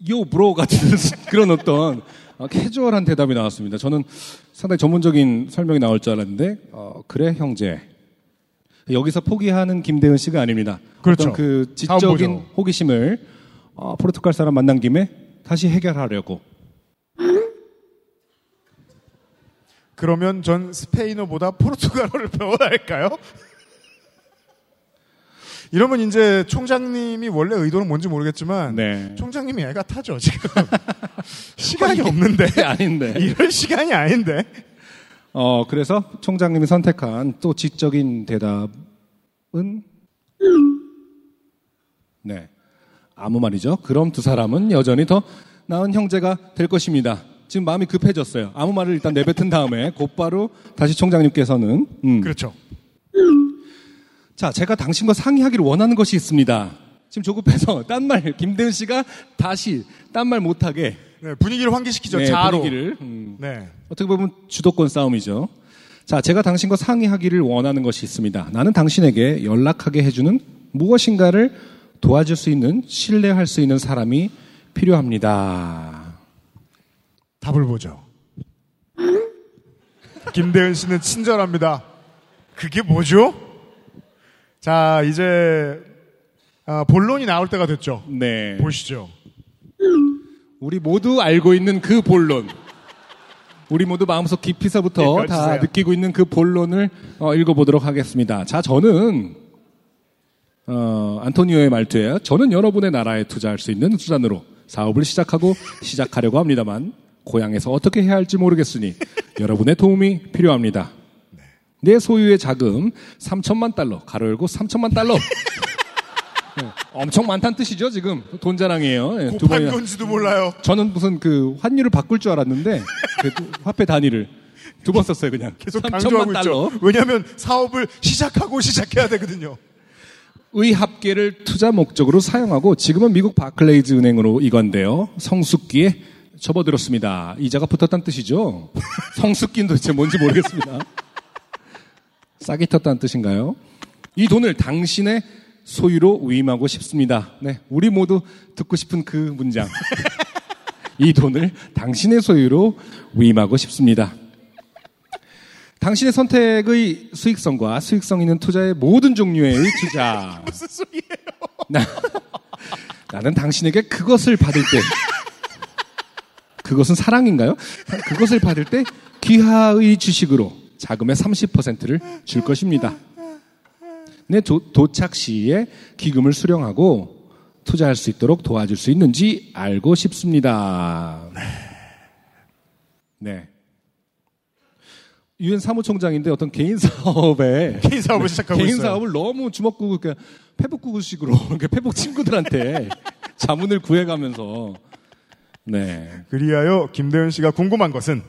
요 브로 같은 그런 어떤 어, 캐주얼한 대답이 나왔습니다. 저는 상당히 전문적인 설명이 나올 줄 알았는데 어, 그래 형제. 여기서 포기하는 김대은 씨가 아닙니다. 그렇죠. 어떤 그 지적인. 호기심을 어, 포르투갈 사람 만난 김에 다시 해결하려고. 그러면 전 스페인어보다 포르투갈어를 배워야 할까요? 이러면 이제 총장님이 원래 의도는 뭔지 모르겠지만 네. 총장님이 애가 타죠 지금 시간이 없는데 아닌데. 이럴 시간이 아닌데 어, 그래서 총장님이 선택한 또 지적인 대답은 네. 아무 말이죠. 그럼 두 사람은 여전히 더 나은 형제가 될 것입니다. 지금 마음이 급해졌어요. 아무 말을 일단 내뱉은 다음에 곧바로 다시 총장님께서는 음. 그렇죠. 자, 제가 당신과 상의하기를 원하는 것이 있습니다. 지금 조급해서 딴 말 김대은 씨가 다시 딴 말 못하게 네, 분위기를 환기시키죠 네, 자로 분위기를 음. 네. 어떻게 보면 주도권 싸움이죠. 자, 제가 당신과 상의하기를 원하는 것이 있습니다. 나는 당신에게 연락하게 해주는 무엇인가를 도와줄 수 있는, 신뢰할 수 있는 사람이 필요합니다. 답을 보죠. 김대은 씨는 친절합니다. 그게 뭐죠? 자, 이제 아, 본론이 나올 때가 됐죠. 네. 보시죠. 우리 모두 알고 있는 그 본론. 우리 모두 마음속 깊이서부터 네, 다. 느끼고 있는 그 본론을 어, 읽어보도록 하겠습니다. 자, 저는 어, 안토니오의 말투예요. 저는 여러분의 나라에 투자할 수 있는 수단으로 사업을 시작하고 시작하려고 합니다만 고향에서 어떻게 해야 할지 모르겠으니 여러분의 도움이 필요합니다. 내 소유의 자금 3천만 달러, 가로 열고 3천만 달러. 네, 엄청 많다는 뜻이죠, 지금. 돈 자랑이에요. 네, 두 번이나. 건지도 몰라요. 저는 무슨 그 환율을 바꿀 줄 알았는데 그 화폐 단위를 두 번 썼어요, 그냥. 계속 3천만 강조하고 달러. 있죠. 왜냐하면 사업을 시작하고 시작해야 되거든요. 의합계를 투자 목적으로 사용하고 지금은 미국 바클레이즈 은행으로 이관되어 성숙기에 접어들었습니다. 이자가 붙었다는 뜻이죠. 성숙기는 도대체 뭔지 모르겠습니다. 싹이 텄다는 뜻인가요? 이 돈을 당신의 소유로 위임하고 싶습니다. 네, 우리 모두 듣고 싶은 그 문장. 이 돈을 당신의 소유로 위임하고 싶습니다. 당신의 선택의 수익성과 수익성 있는 투자의 모든 종류의 투자. 무슨 소리예요? 나, 나는 당신에게 그것을 받을 때, 그것은 사랑인가요? 그것을 받을 때 귀하의 주식으로 자금의 30%를 줄 것입니다. 내 도, 도착 시에 기금을 수령하고 투자할 수 있도록 도와줄 수 있는지 알고 싶습니다. 네. 유엔 사무총장인데 어떤 개인 사업에 개인 사업을 시작하고 개인 있어요. 사업을 너무 주먹구구 그러니까 페북구구식으로 이렇게 페북 친구들한테 자문을 구해가면서 네 그리하여 김대현 씨가 궁금한 것은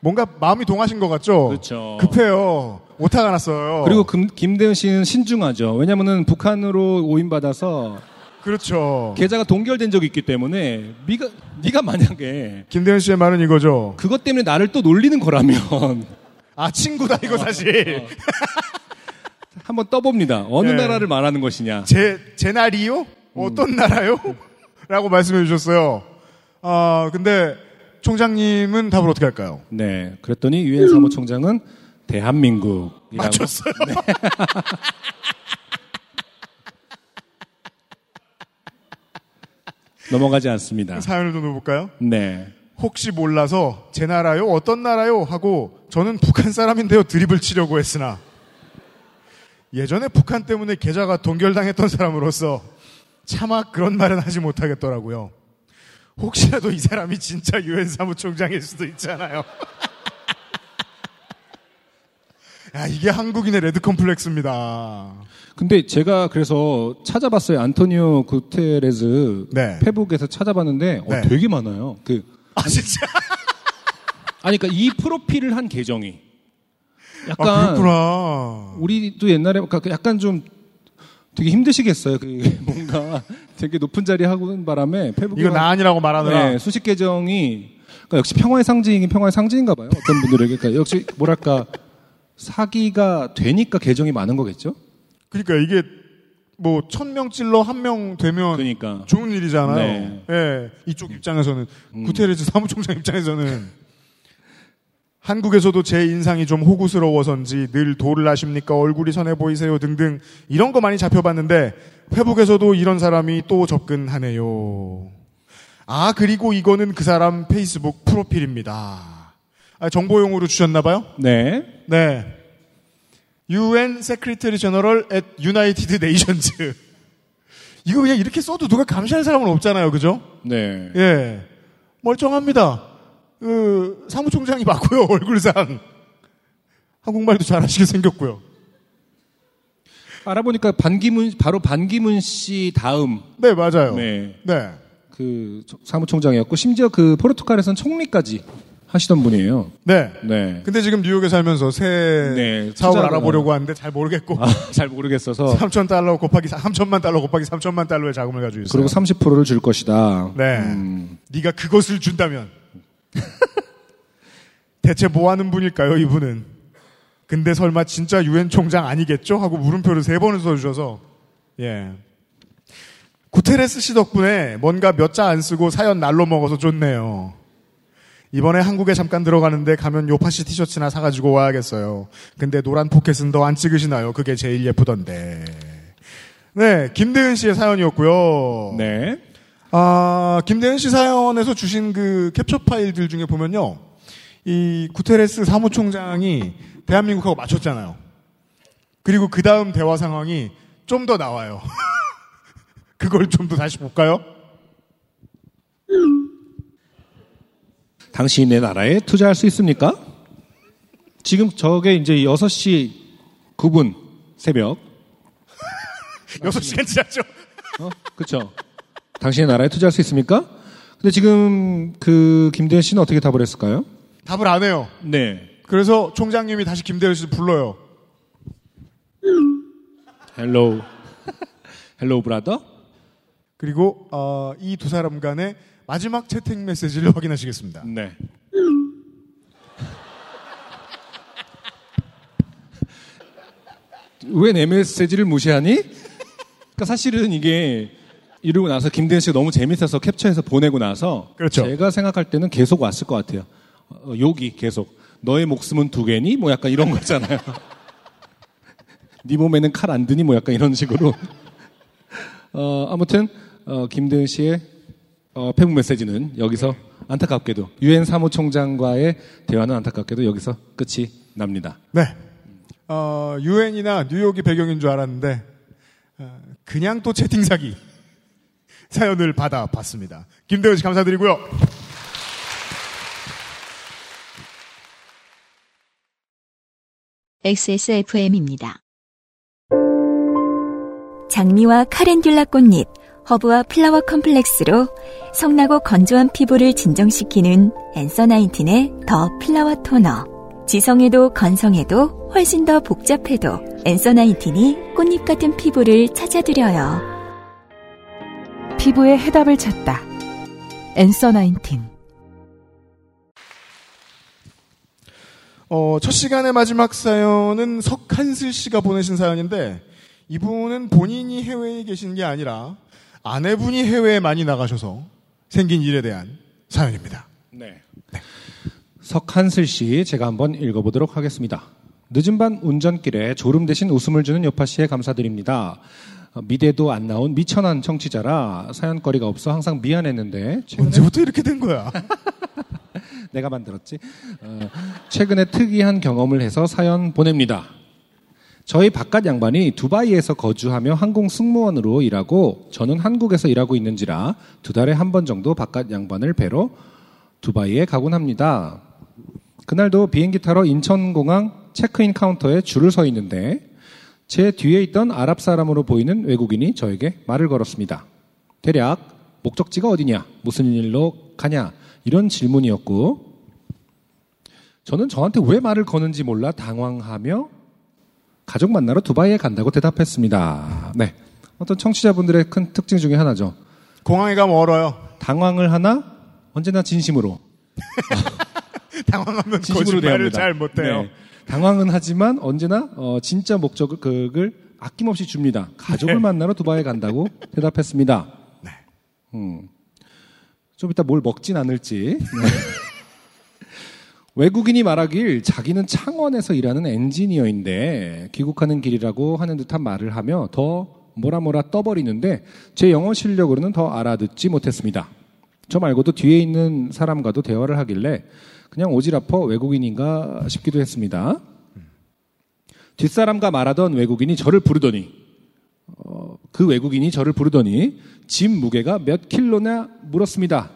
뭔가 마음이 동하신 것 같죠? 그렇죠. 급해요. 오타가 났어요. 그리고 금- 김대현 씨는 신중하죠. 왜냐면은 북한으로 오인받아서 그렇죠. 계좌가 동결된 적이 있기 때문에 네가 네가 만약에 김대현 씨의 말은 이거죠. 그것 때문에 나를 또 놀리는 거라면 아 친구다 이거 사실. 한번 떠봅니다. 어느 네. 나라를 말하는 것이냐. 제, 제 날이요? 어떤 나라요? 라고 말씀해 주셨어요. 아, 근데 총장님은 답을 어떻게 할까요? 네. 그랬더니 유엔 사무총장은 대한민국이라고 맞췄어요. 넘어가지 않습니다. 사연을 좀 넣어볼까요? 네. 혹시 몰라서 제 나라요? 어떤 나라요? 하고 저는 북한 사람인데요. 드립을 치려고 했으나 예전에 북한 때문에 계좌가 동결당했던 사람으로서 차마 그런 말은 하지 못하겠더라고요. 혹시라도 이 사람이 진짜 유엔 사무총장일 수도 있잖아요. 야, 이게 한국인의 레드 컴플렉스입니다. 근데 제가 그래서 찾아봤어요. 안토니오 구테레즈 네. 페북에서 찾아봤는데 어, 네. 되게 많아요. 그 아, 진짜? 아니 그러니까 이 프로필을 한 계정이 약간 아, 그렇구나. 우리도 옛날에 약간 좀 되게 힘드시겠어요. 그 뭔가 되게 높은 자리 하고 바람에 페북에 이거 나 아니라고 말하느라. 네, 수십 계정이 그러니까 역시 평화의 상징이긴 평화의 상징인가 봐요. 어떤 분들에게 그러니까 역시 뭐랄까 사기가 되니까 계정이 많은 거겠죠. 그러니까 이게 뭐 천 명 찔러 한 명 되면 그러니까. 좋은 일이잖아요. 네. 예, 이쪽 입장에서는 음. 구테레스 사무총장 입장에서는 한국에서도 제 인상이 좀 호구스러워서인지 늘 도를 아십니까 얼굴이 선해 보이세요 등등 이런 거 많이 잡혀봤는데 회복에서도 이런 사람이 또 접근하네요. 아 그리고 이거는 그 사람 페이스북 프로필입니다. 아, 정보용으로 주셨나봐요? 네. 네. UN Secretary General at United Nations. 이거 그냥 이렇게 써도 누가 감시할 사람은 없잖아요. 그죠? 네. 예. 멀쩡합니다. 그, 사무총장이 맞고요, 얼굴상. 한국말도 잘하시게 생겼고요. 알아보니까 반기문 바로 반기문 씨 다음 네, 맞아요. 네. 네. 그 사무총장이었고 심지어 그 포르투갈에선 총리까지 하시던 분이에요. 네. 네. 근데 지금 뉴욕에 살면서 새 네, 사업을 알아보려고 하는데 잘 모르겠고. 아, 잘 모르겠어서 3천 달러 곱하기 3천만 달러 곱하기 3천만 달러의 자금을 가지고 있어요. 그리고 30%를 줄 것이다. 네. 음. 네가 그것을 준다면 대체 뭐 하는 분일까요, 이분은? 근데 설마 진짜 유엔 총장 아니겠죠? 하고 물음표를 세 번을 써주셔서 예. 구테레스 씨 덕분에 뭔가 몇 자 안 쓰고 사연 날로 먹어서 좋네요. 이번에 한국에 잠깐 들어가는데 가면 요파시 티셔츠나 사가지고 와야겠어요. 근데 노란 포켓은 더 안 찍으시나요? 그게 제일 예쁘던데. 네, 김대은 씨의 사연이었고요. 네. 아, 김대현 씨 사연에서 주신 그 캡처 파일들 중에 보면요. 이 구테레스 사무총장이 대한민국하고 맞췄잖아요. 그리고 그 다음 대화 상황이 좀 더 나와요. 그걸 좀 더 다시 볼까요? 당신이 내 나라에 투자할 수 있습니까? 지금 저게 이제 6시 9분 새벽. 6시간 지났죠? 어? 그쵸. 당신의 나라에 투자할 수 있습니까? 근데 지금 그 김대현 씨는 어떻게 답을 했을까요? 답을 안 해요. 네. 그래서 총장님이 다시 김대현 씨를 불러요. Hello. Hello brother? 그리고 어, 이 두 사람 간의 마지막 채팅 메시지를 확인하시겠습니다. 네. 왜 내 메시지를 무시하니? 그러니까 사실은 이게 이러고 나서 김대현 씨가 너무 재밌어서 캡처해서 보내고 나서 그렇죠. 제가 생각할 때는 계속 왔을 것 같아요. 어, 욕이 계속 너의 목숨은 두 개니? 뭐 약간 이런 거잖아요. 네 몸에는 칼 안 드니? 뭐 약간 이런 식으로. 어, 아무튼 어, 김대은 씨의 어, 페북 메시지는 여기서 안타깝게도 유엔 사무총장과의 대화는 안타깝게도 여기서 끝이 납니다. 네. 어, 유엔이나 뉴욕이 배경인 줄 알았는데 어, 그냥 또 채팅 사기 사연을 받아봤습니다. 김대현 씨 감사드리고요. XSFM입니다. 장미와 카렌듈라 꽃잎, 허브와 플라워 컴플렉스로 성나고 건조한 피부를 진정시키는 Answer Nineteen의 The Flower 토너. 지성에도 건성에도 훨씬 더 복잡해도 Answer Nineteen이 꽃잎 같은 피부를 찾아드려요. 피부의 해답을 찾다. Answer Nineteen. 어, 첫 시간의 마지막 사연은 석한슬 씨가 보내신 사연인데 이분은 본인이 해외에 계신 게 아니라 아내분이 해외에 많이 나가셔서 생긴 일에 대한 사연입니다. 네. 석한슬 씨 제가 한번 읽어보도록 하겠습니다. 늦은 밤 운전길에 졸음 대신 웃음을 주는 요파 씨에 감사드립니다. 어, 미대도 안 나온 미천한 청취자라 사연거리가 없어 항상 미안했는데 언제부터 이렇게 된 거야? 내가 만들었지. 어, 최근에 특이한 경험을 해서 사연 보냅니다. 저희 바깥 양반이 두바이에서 거주하며 항공 승무원으로 일하고 저는 한국에서 일하고 있는지라 두 달에 한 번 정도 바깥 양반을 뵈러 두바이에 가곤 합니다. 그날도 비행기 타러 인천공항 체크인 카운터에 줄을 서 있는데 제 뒤에 있던 아랍 사람으로 보이는 외국인이 저에게 말을 걸었습니다. 대략 목적지가 어디냐? 무슨 일로 가냐? 이런 질문이었고 저는 저한테 왜 말을 거는지 몰라 당황하며 가족 만나러 두바이에 간다고 대답했습니다. 네. 어떤 청취자분들의 큰 특징 중에 하나죠. 공항에 가면 얼어요. 당황을 하나 언제나 진심으로 당황하면 거짓말을 잘 못해요. 네. 당황은 하지만 언제나 어, 진짜 목적을 아낌없이 줍니다. 가족을 만나러 두바이 간다고 대답했습니다. 음. 좀 이따 뭘 먹진 않을지. 네. 외국인이 말하길 자기는 창원에서 일하는 엔지니어인데 귀국하는 길이라고 하는 듯한 말을 하며 더 뭐라 뭐라 떠버리는데 제 영어 실력으로는 더 알아듣지 못했습니다. 저 말고도 뒤에 있는 사람과도 대화를 하길래 그냥 오지랖퍼 외국인인가 싶기도 했습니다. 뒷사람과 말하던 외국인이 저를 부르더니 어, 그 외국인이 저를 부르더니 짐 무게가 몇 킬로나 물었습니다.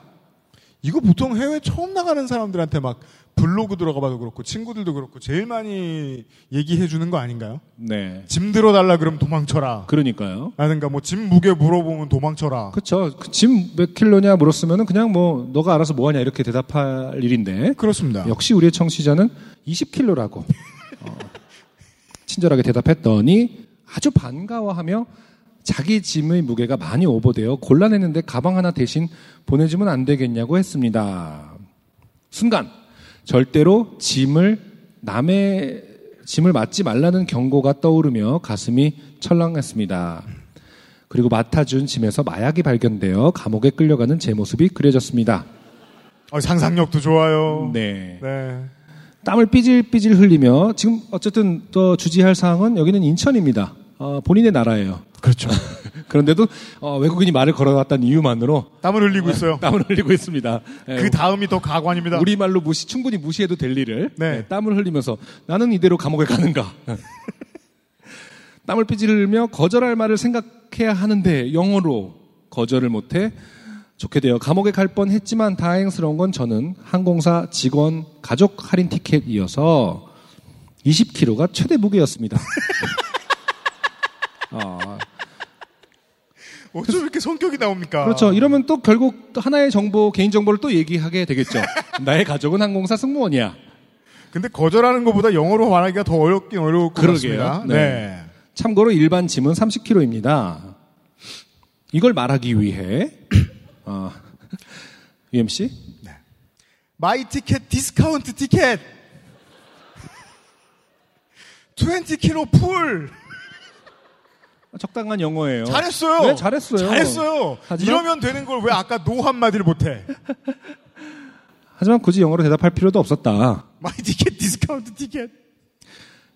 이거 보통 해외 처음 나가는 사람들한테 막 블로그 들어가봐도 그렇고 친구들도 그렇고 제일 많이 얘기해 주는 거 아닌가요? 네. 짐 들어달라 그러면 도망쳐라. 그러니까요. 라든가 뭐 짐 무게 물어보면 도망쳐라. 그렇죠. 짐몇 킬로냐 물었으면 그냥 뭐 너가 알아서 뭐 하냐 이렇게 대답할 일인데. 그렇습니다. 역시 우리의 청취자는 20킬로라고 어, 친절하게 대답했더니 아주 반가워하며 자기 짐의 무게가 많이 오버되어 곤란했는데 가방 하나 대신 보내주면 안 되겠냐고 했습니다. 순간 절대로 짐을 남의 짐을 맞지 말라는 경고가 떠오르며 가슴이 철렁했습니다. 그리고 맡아준 짐에서 마약이 발견되어 감옥에 끌려가는 제 모습이 그려졌습니다. 어, 상상력도 좋아요. 네. 네. 땀을 삐질삐질 흘리며 지금 어쨌든 또 주지할 사항은 여기는 인천입니다. 어, 본인의 나라예요. 그렇죠. 그런데도 어, 외국인이 말을 걸어놨다는 이유만으로 땀을 흘리고 있어요. 땀을 흘리고 있습니다. 예, 그 다음이 더 가관입니다. 우리 말로 무시 충분히 무시해도 될 일을 네. 예, 땀을 흘리면서 나는 이대로 감옥에 가는가? 땀을 흘리며 거절할 말을 생각해야 하는데 영어로 거절을 못해 좋게 되어 감옥에 갈 뻔했지만 다행스러운 건 저는 항공사 직원 가족 할인 티켓 이어서 20kg가 최대 무게였습니다. 아, 어쩜 이렇게 성격이 나옵니까? 그렇죠. 이러면 또 결국 또 하나의 정보, 개인 정보를 또 얘기하게 되겠죠. 나의 가족은 항공사 승무원이야. 근데 거절하는 것보다 영어로 말하기가 더 어렵긴 어려울 것 그러게요. 같습니다. 네. 네. 참고로 일반 짐은 30kg입니다. 이걸 말하기 위해 어, UMC my ticket discount ticket 20kg full 적당한 영어예요. 잘했어요. 네, 잘했어요. 잘했어요. 하지만- 이러면 되는 걸 왜 아까 no 한마디를 못해? 하지만 굳이 영어로 대답할 필요도 없었다. my ticket discount ticket.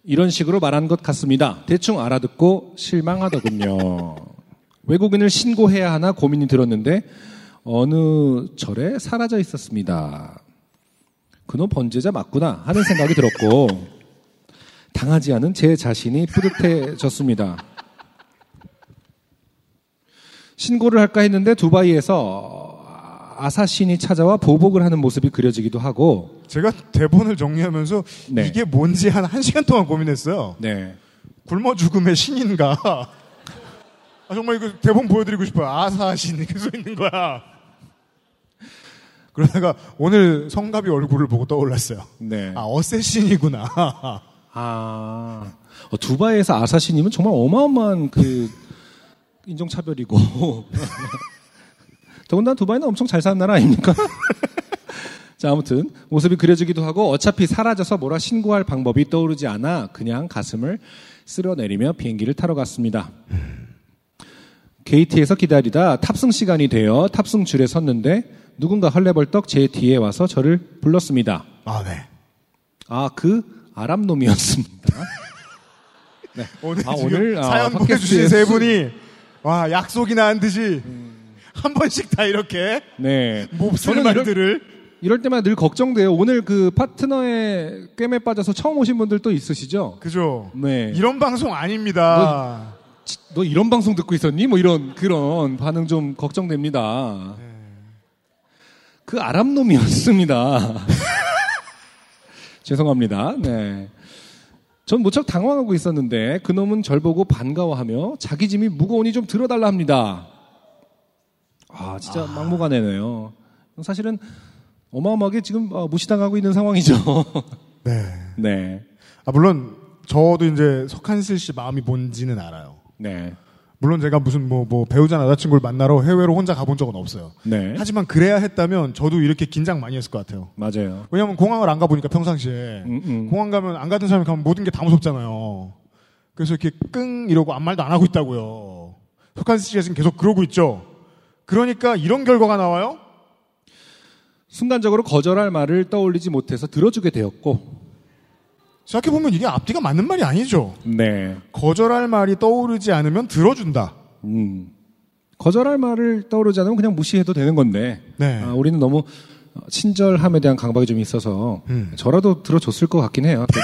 이런 식으로 말한 것 같습니다. 대충 알아듣고 실망하더군요. 외국인을 신고해야 하나 고민이 들었는데 어느 결에 사라져 있었습니다. 그놈 범죄자 맞구나 하는 생각이 들었고 당하지 않은 제 자신이 뿌듯해졌습니다. 신고를 할까 했는데 두바이에서 아사신이 찾아와 보복을 하는 모습이 그려지기도 하고 제가 대본을 정리하면서 네. 이게 뭔지 한 1시간 동안 고민했어요. 네. 굶어 죽음의 신인가? 아, 정말 이거 대본 보여드리고 싶어요. 아사신 이렇게 써 있는 거야. 그러다가 오늘 성갑이 얼굴을 보고 떠올랐어요. 네. 아, 어쌔신이구나. 아, 어, 두바이에서 아사시님은 정말 어마어마한 그 인종차별이고. 더군다나 두바이는 엄청 잘 사는 나라 아닙니까? 자, 아무튼 모습이 그려지기도 하고 어차피 사라져서 뭐라 신고할 방법이 떠오르지 않아 그냥 가슴을 쓸어내리며 비행기를 타러 갔습니다. 게이트에서 기다리다 탑승 시간이 되어 탑승 줄에 섰는데 누군가 헐레벌떡 제 뒤에 와서 저를 불렀습니다. 아, 네. 아, 그 아랍 놈이었습니다. 네. 오늘, 아, 오늘, 아, 사연 팟캐스트에 보내주신 세 수- 분이 와 약속이나 한 듯이 한 번씩 다 이렇게 네. 몹쓸 저는 이럴- 말들을 이럴 때마다 늘 걱정돼요. 오늘 그 파트너의 꿰매 빠져서 처음 오신 분들 또 있으시죠? 그죠? 네. 이런 방송 아닙니다. 너 이런 방송 듣고 있었니? 뭐 이런 그런 반응 좀 걱정됩니다. 그 아랍 놈이었습니다. 죄송합니다. 네. 전 무척 당황하고 있었는데 그 놈은 절 보고 반가워하며 자기 짐이 무거우니 좀 들어달라 합니다. 아 진짜 막무가내네요. 사실은 어마어마하게 지금 어, 무시당하고 있는 상황이죠. 네. 네. 아 물론 저도 이제 석한슬 씨 마음이 뭔지는 알아요. 네. 물론 제가 무슨 뭐, 뭐 배우자 남자친구를 만나러 해외로 혼자 가본 적은 없어요. 네. 하지만 그래야 했다면 저도 이렇게 긴장 많이 했을 것 같아요. 맞아요. 왜냐하면 공항을 안 가보니까 평상시에 음, 음. 공항 가면 안 가던 사람이 가면 모든 게 다 무섭잖아요. 그래서 이렇게 끙 이러고 아무 말도 안 하고 있다고요. 석한스 씨가 지금 계속 그러고 있죠. 그러니까 이런 결과가 나와요. 순간적으로 거절할 말을 떠올리지 못해서 들어주게 되었고 생각해보면 이게 앞뒤가 맞는 말이 아니죠. 네. 거절할 말이 떠오르지 않으면 들어준다. 음. 거절할 말을 떠오르지 않으면 그냥 무시해도 되는 건데 네. 아, 우리는 너무 친절함에 대한 강박이 좀 있어서 음. 저라도 들어줬을 것 같긴 해요.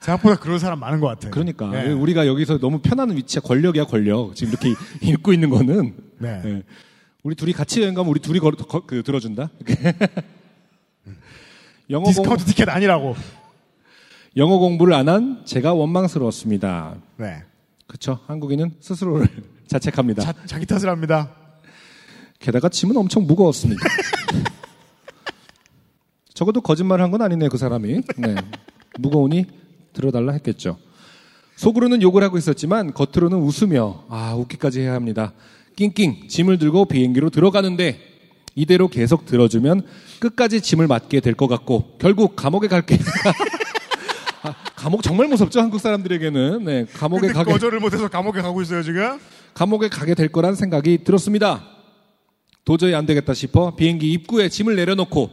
생각보다 그런 사람 많은 것 같아요. 그러니까 네. 우리가 여기서 너무 편한 위치야 권력이야 권력 지금 이렇게 읽고 있는 거는 네. 예. 우리 둘이 같이 여행 가면 우리 둘이 거, 거- 그, 들어준다. 영어 discount ticket 아니라고. 영어 공부를 안 한 제가 원망스러웠습니다. 네. 그렇죠. 한국인은 스스로를 자책합니다. 자, 자기 탓을 합니다. 게다가 짐은 엄청 무거웠습니다. 적어도 거짓말을 한 건 아니네요, 그 사람이. 네. 무거우니 들어달라 했겠죠. 속으로는 욕을 하고 있었지만 겉으로는 웃으며 아 웃기까지 해야 합니다. 낑낑 짐을 들고 비행기로 들어가는데 이대로 계속 들어주면 끝까지 짐을 맡게 될 것 같고 결국 감옥에 갈게. 아, 감옥 정말 무섭죠 한국 사람들에게는. 네, 감옥에 가게 거절을 못해서 감옥에 가고 있어요 지금. 감옥에 가게 될 거란 생각이 들었습니다. 도저히 안 되겠다 싶어 비행기 입구에 짐을 내려놓고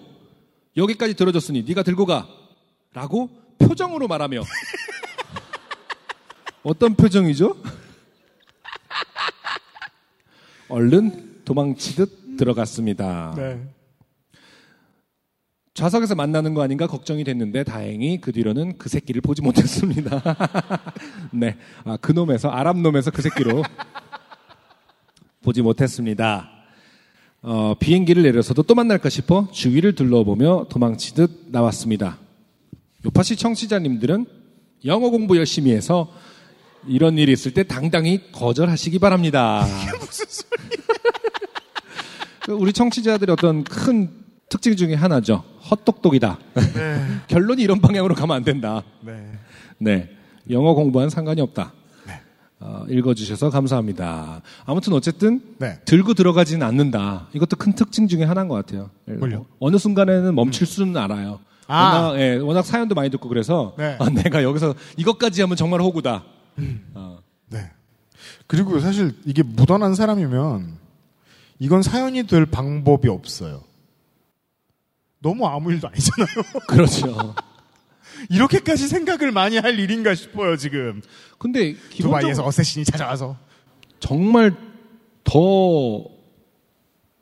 여기까지 들어줬으니 네가 들고 가. 라고 표정으로 말하며 어떤 표정이죠? 얼른 도망치듯 들어갔습니다. 네. 좌석에서 만나는 거 아닌가 걱정이 됐는데 다행히 그 뒤로는 그 새끼를 보지 못했습니다. 네. 아, 그 놈에서, 아랍 놈에서 그 새끼로 보지 못했습니다. 어, 비행기를 내려서도 또 만날까 싶어 주위를 둘러보며 도망치듯 나왔습니다. 요파시 청취자님들은 영어 공부 열심히 해서 이런 일이 있을 때 당당히 거절하시기 바랍니다. 무슨 그 우리 청취자들의 어떤 큰 특징 중에 하나죠. 헛똑똑이다. 네. 결론이 이런 방향으로 가면 안 된다. 네. 네. 영어 공부와는 상관이 없다. 어, 읽어주셔서 감사합니다. 아무튼 어쨌든 네. 들고 들어가지는 않는다. 이것도 큰 특징 중에 하나인 것 같아요. 뭘요? 어느 순간에는 멈출 수는 알아요. 아. 워낙, 예, 워낙 사연도 많이 듣고 그래서 네. 아, 내가 여기서 이것까지 하면 정말 호구다. 어. 네. 그리고 사실 이게 묻어난 사람이면 이건 사연이 될 방법이 없어요. 너무 아무 일도 아니잖아요. 그렇죠. 이렇게까지 생각을 많이 할 일인가 싶어요, 지금. 근데 두바이에서 어쌔신이 찾아와서. 정말 더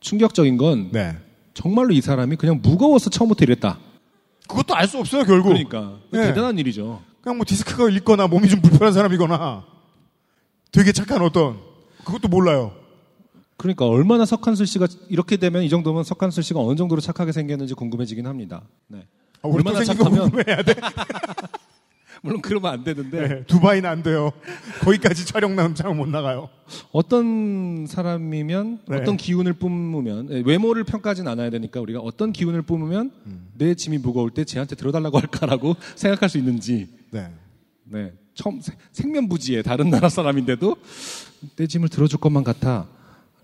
충격적인 건 네. 정말로 이 사람이 그냥 무거워서 처음부터 이랬다. 그것도 알 수 없어요, 결국. 그러니까 네. 대단한 일이죠. 그냥 뭐 디스크가 있거나 몸이 좀 불편한 사람이거나 되게 착한 어떤 그것도 몰라요. 그러니까 얼마나 석한슬 씨가 이렇게 되면 이 정도면 석한슬 씨가 어느 정도로 착하게 생겼는지 궁금해지긴 합니다. 네. 아, 얼마나 착하면 궁금해야 돼. 물론 그러면 안 되는데 네, 두바이는 안 돼요. 거기까지 촬영 나면 촬영 못 나가요. 어떤 사람이면 네. 어떤 기운을 뿜으면 예, 외모를 평가하진 않아야 되니까 우리가 어떤 기운을 뿜으면 음. 내 짐이 무거울 때 쟤한테 들어달라고 할까라고 생각할 수 있는지 네. 네 처음 생- 생면부지에 다른 나라 사람인데도 내 짐을 들어줄 것만 같아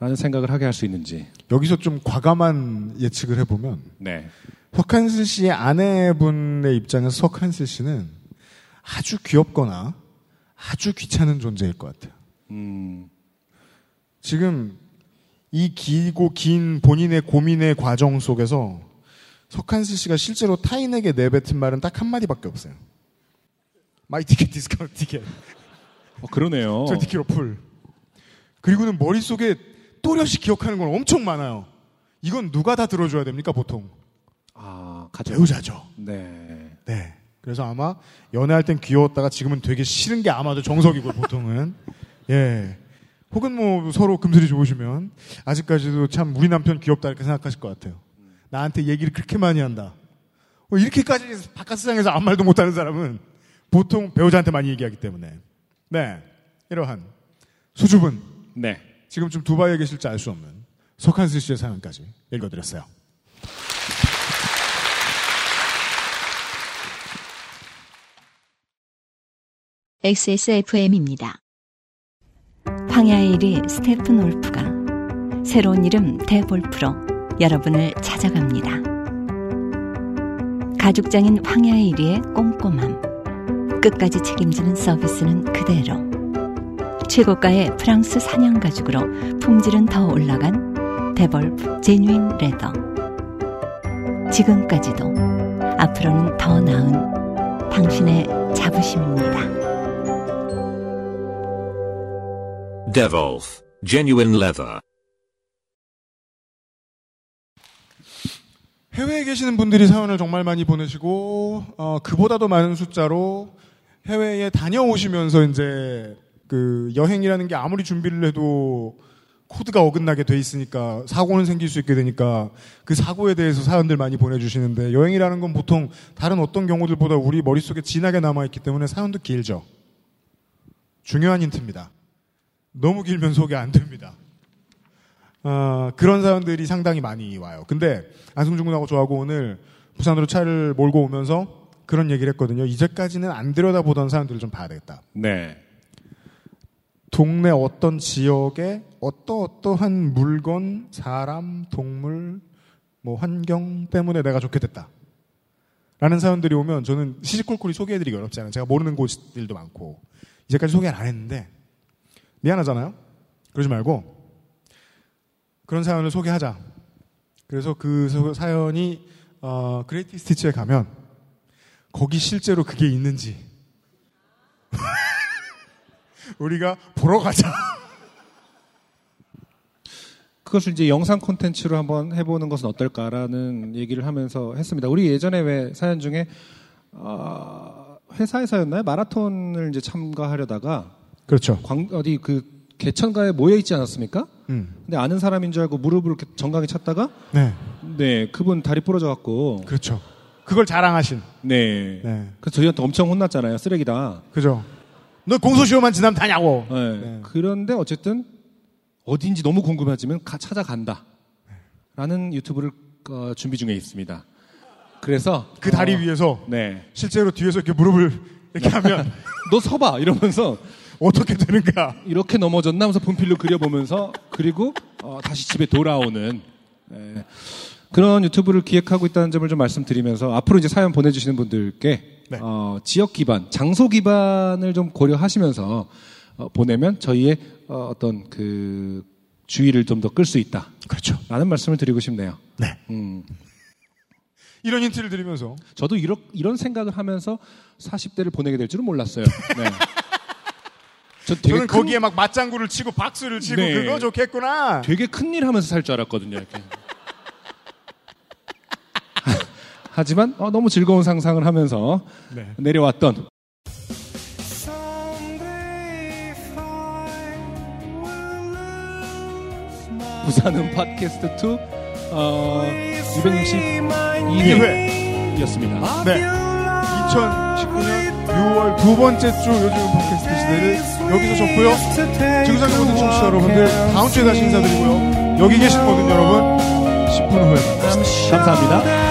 라는 생각을 하게 할 수 있는지 여기서 좀 과감한 예측을 해보면 네 석한슬 씨의 아내분의 입장에서 석한슬 씨는 아주 귀엽거나 아주 귀찮은 존재일 것 같아요. 음, 지금 이 길고 긴 본인의 고민의 과정 속에서 석한슬 씨가 실제로 타인에게 내뱉은 말은 딱 한마디밖에 없어요. My ticket discount ticket. 어, 그러네요. 저 ticket로 full. 그리고는 머릿속에 또렷이 기억하는 건 엄청 많아요. 이건 누가 다 들어줘야 됩니까, 보통? 아 가족 배우자죠. 네 네. 그래서 아마 연애할 땐 귀여웠다가 지금은 되게 싫은 게 아마도 정석이고 보통은 예. 혹은 뭐 서로 금슬이 좋으시면 아직까지도 참 우리 남편 귀엽다 이렇게 생각하실 것 같아요. 나한테 얘기를 그렇게 많이 한다. 뭐 이렇게까지 바깥 세상에서 아무 말도 못하는 사람은 보통 배우자한테 많이 얘기하기 때문에 네 이러한 수줍은 네. 지금 좀 두바이에 계실지 알 수 없는 석한슬 씨의 사연까지 읽어드렸어요. XSFM입니다. 황야의 1위 스테픈 올프가 새로운 이름 대볼프로 여러분을 찾아갑니다. 가죽장인 황야의 1위의 꼼꼼함, 끝까지 책임지는 서비스는 그대로. 최고가의 프랑스 사냥 가죽으로 품질은 더 올라간 데볼프 제뉴인 레더. 지금까지도 앞으로는 더 나은 당신의 자부심입니다. Devolf, genuine leather. 해외에 계시는 분들이 사연을 정말 많이 보내시고 어, 그보다도 많은 숫자로 해외에 다녀오시면서 이제 그 여행이라는 게 아무리 준비를 해도 코드가 어긋나게 돼 있으니까 사고는 생길 수 있게 되니까 그 사고에 대해서 사연들 많이 보내주시는데 여행이라는 건 보통 다른 어떤 경우들보다 우리 머릿속에 진하게 남아있기 때문에 사연도 길죠. 중요한 힌트입니다. 너무 길면 소개 안 됩니다. 어, 그런 사연들이 상당히 많이 와요. 근데 안승준 군하고 저하고 오늘 부산으로 차를 몰고 오면서 그런 얘기를 했거든요. 이제까지는 안 들여다보던 사연들을 좀 봐야 되겠다. 네. 동네 어떤 지역에 어떠 어떠한 물건, 사람, 동물, 뭐 환경 때문에 내가 좋게 됐다. 라는 사연들이 오면 저는 시시콜콜이 소개해드리기 어렵지 않아요. 제가 모르는 곳들도 많고. 이제까지 소개를 안 했는데 미안하잖아요. 그러지 말고 그런 사연을 소개하자. 그래서 그 사연이 어, 그레이티 스티치에 가면 거기 실제로 그게 있는지 우리가 보러 가자. 그것을 이제 영상 콘텐츠로 한번 해보는 것은 어떨까라는 얘기를 하면서 했습니다. 우리 예전에 왜 사연 중에 어, 회사에서였나요? 마라톤을 이제 참가하려다가 그렇죠. 광, 어디 그 개천가에 모여 있지 않았습니까? 음. 근데 아는 사람인 줄 알고 무릎을 이렇게 정강에 찼다가 네. 네, 그분 다리 부러져 갖고 그렇죠. 그걸 자랑하신. 네. 네. 그래서 저희한테 엄청 혼났잖아요. 쓰레기다. 그죠. 너 공소시효만 지나면 다냐고. 네. 그런데 어쨌든 어딘지 너무 궁금하지만 가, 찾아간다. 라는 유튜브를 어, 준비 중에 있습니다. 그래서 그 다리 어, 위에서 네. 실제로 뒤에서 이렇게 무릎을 이렇게 하면 너 서봐 이러면서 어떻게 되는가 이렇게 넘어졌나 하면서 분필로 그려보면서 그리고 어, 다시 집에 돌아오는 네. 그런 유튜브를 기획하고 있다는 점을 좀 말씀드리면서 앞으로 이제 사연 보내주시는 분들께 네. 어, 지역 기반, 장소 기반을 좀 고려하시면서 어, 보내면 저희의 어, 어떤 그 주의를 좀 더 끌 수 있다. 그렇죠. 라는 말씀을 드리고 싶네요. 네. 음. 이런 힌트를 드리면서 저도 이런, 이런 생각을 하면서 40대를 보내게 될 줄은 몰랐어요. 네. 저 되게 저는 큰- 거기에 막 맞장구를 치고 박수를 치고 네. 그거 좋겠구나. 되게 큰일 하면서 살 줄 알았거든요. 이렇게. 하지만 어, 너무 즐거운 상상을 하면서 네. 내려왔던 부산은 팟캐스트 2 어, 262회였습니다. 네. 2019년 6월 두 번째 주 요즘 팟캐스트 시대를 여기서 접고요. 지구상의 모든 청취자 여러분들 다음 주에 다시 인사드리고요. 여기 계신 모든 여러분 10분 후에 만나겠습니다. 감사합니다.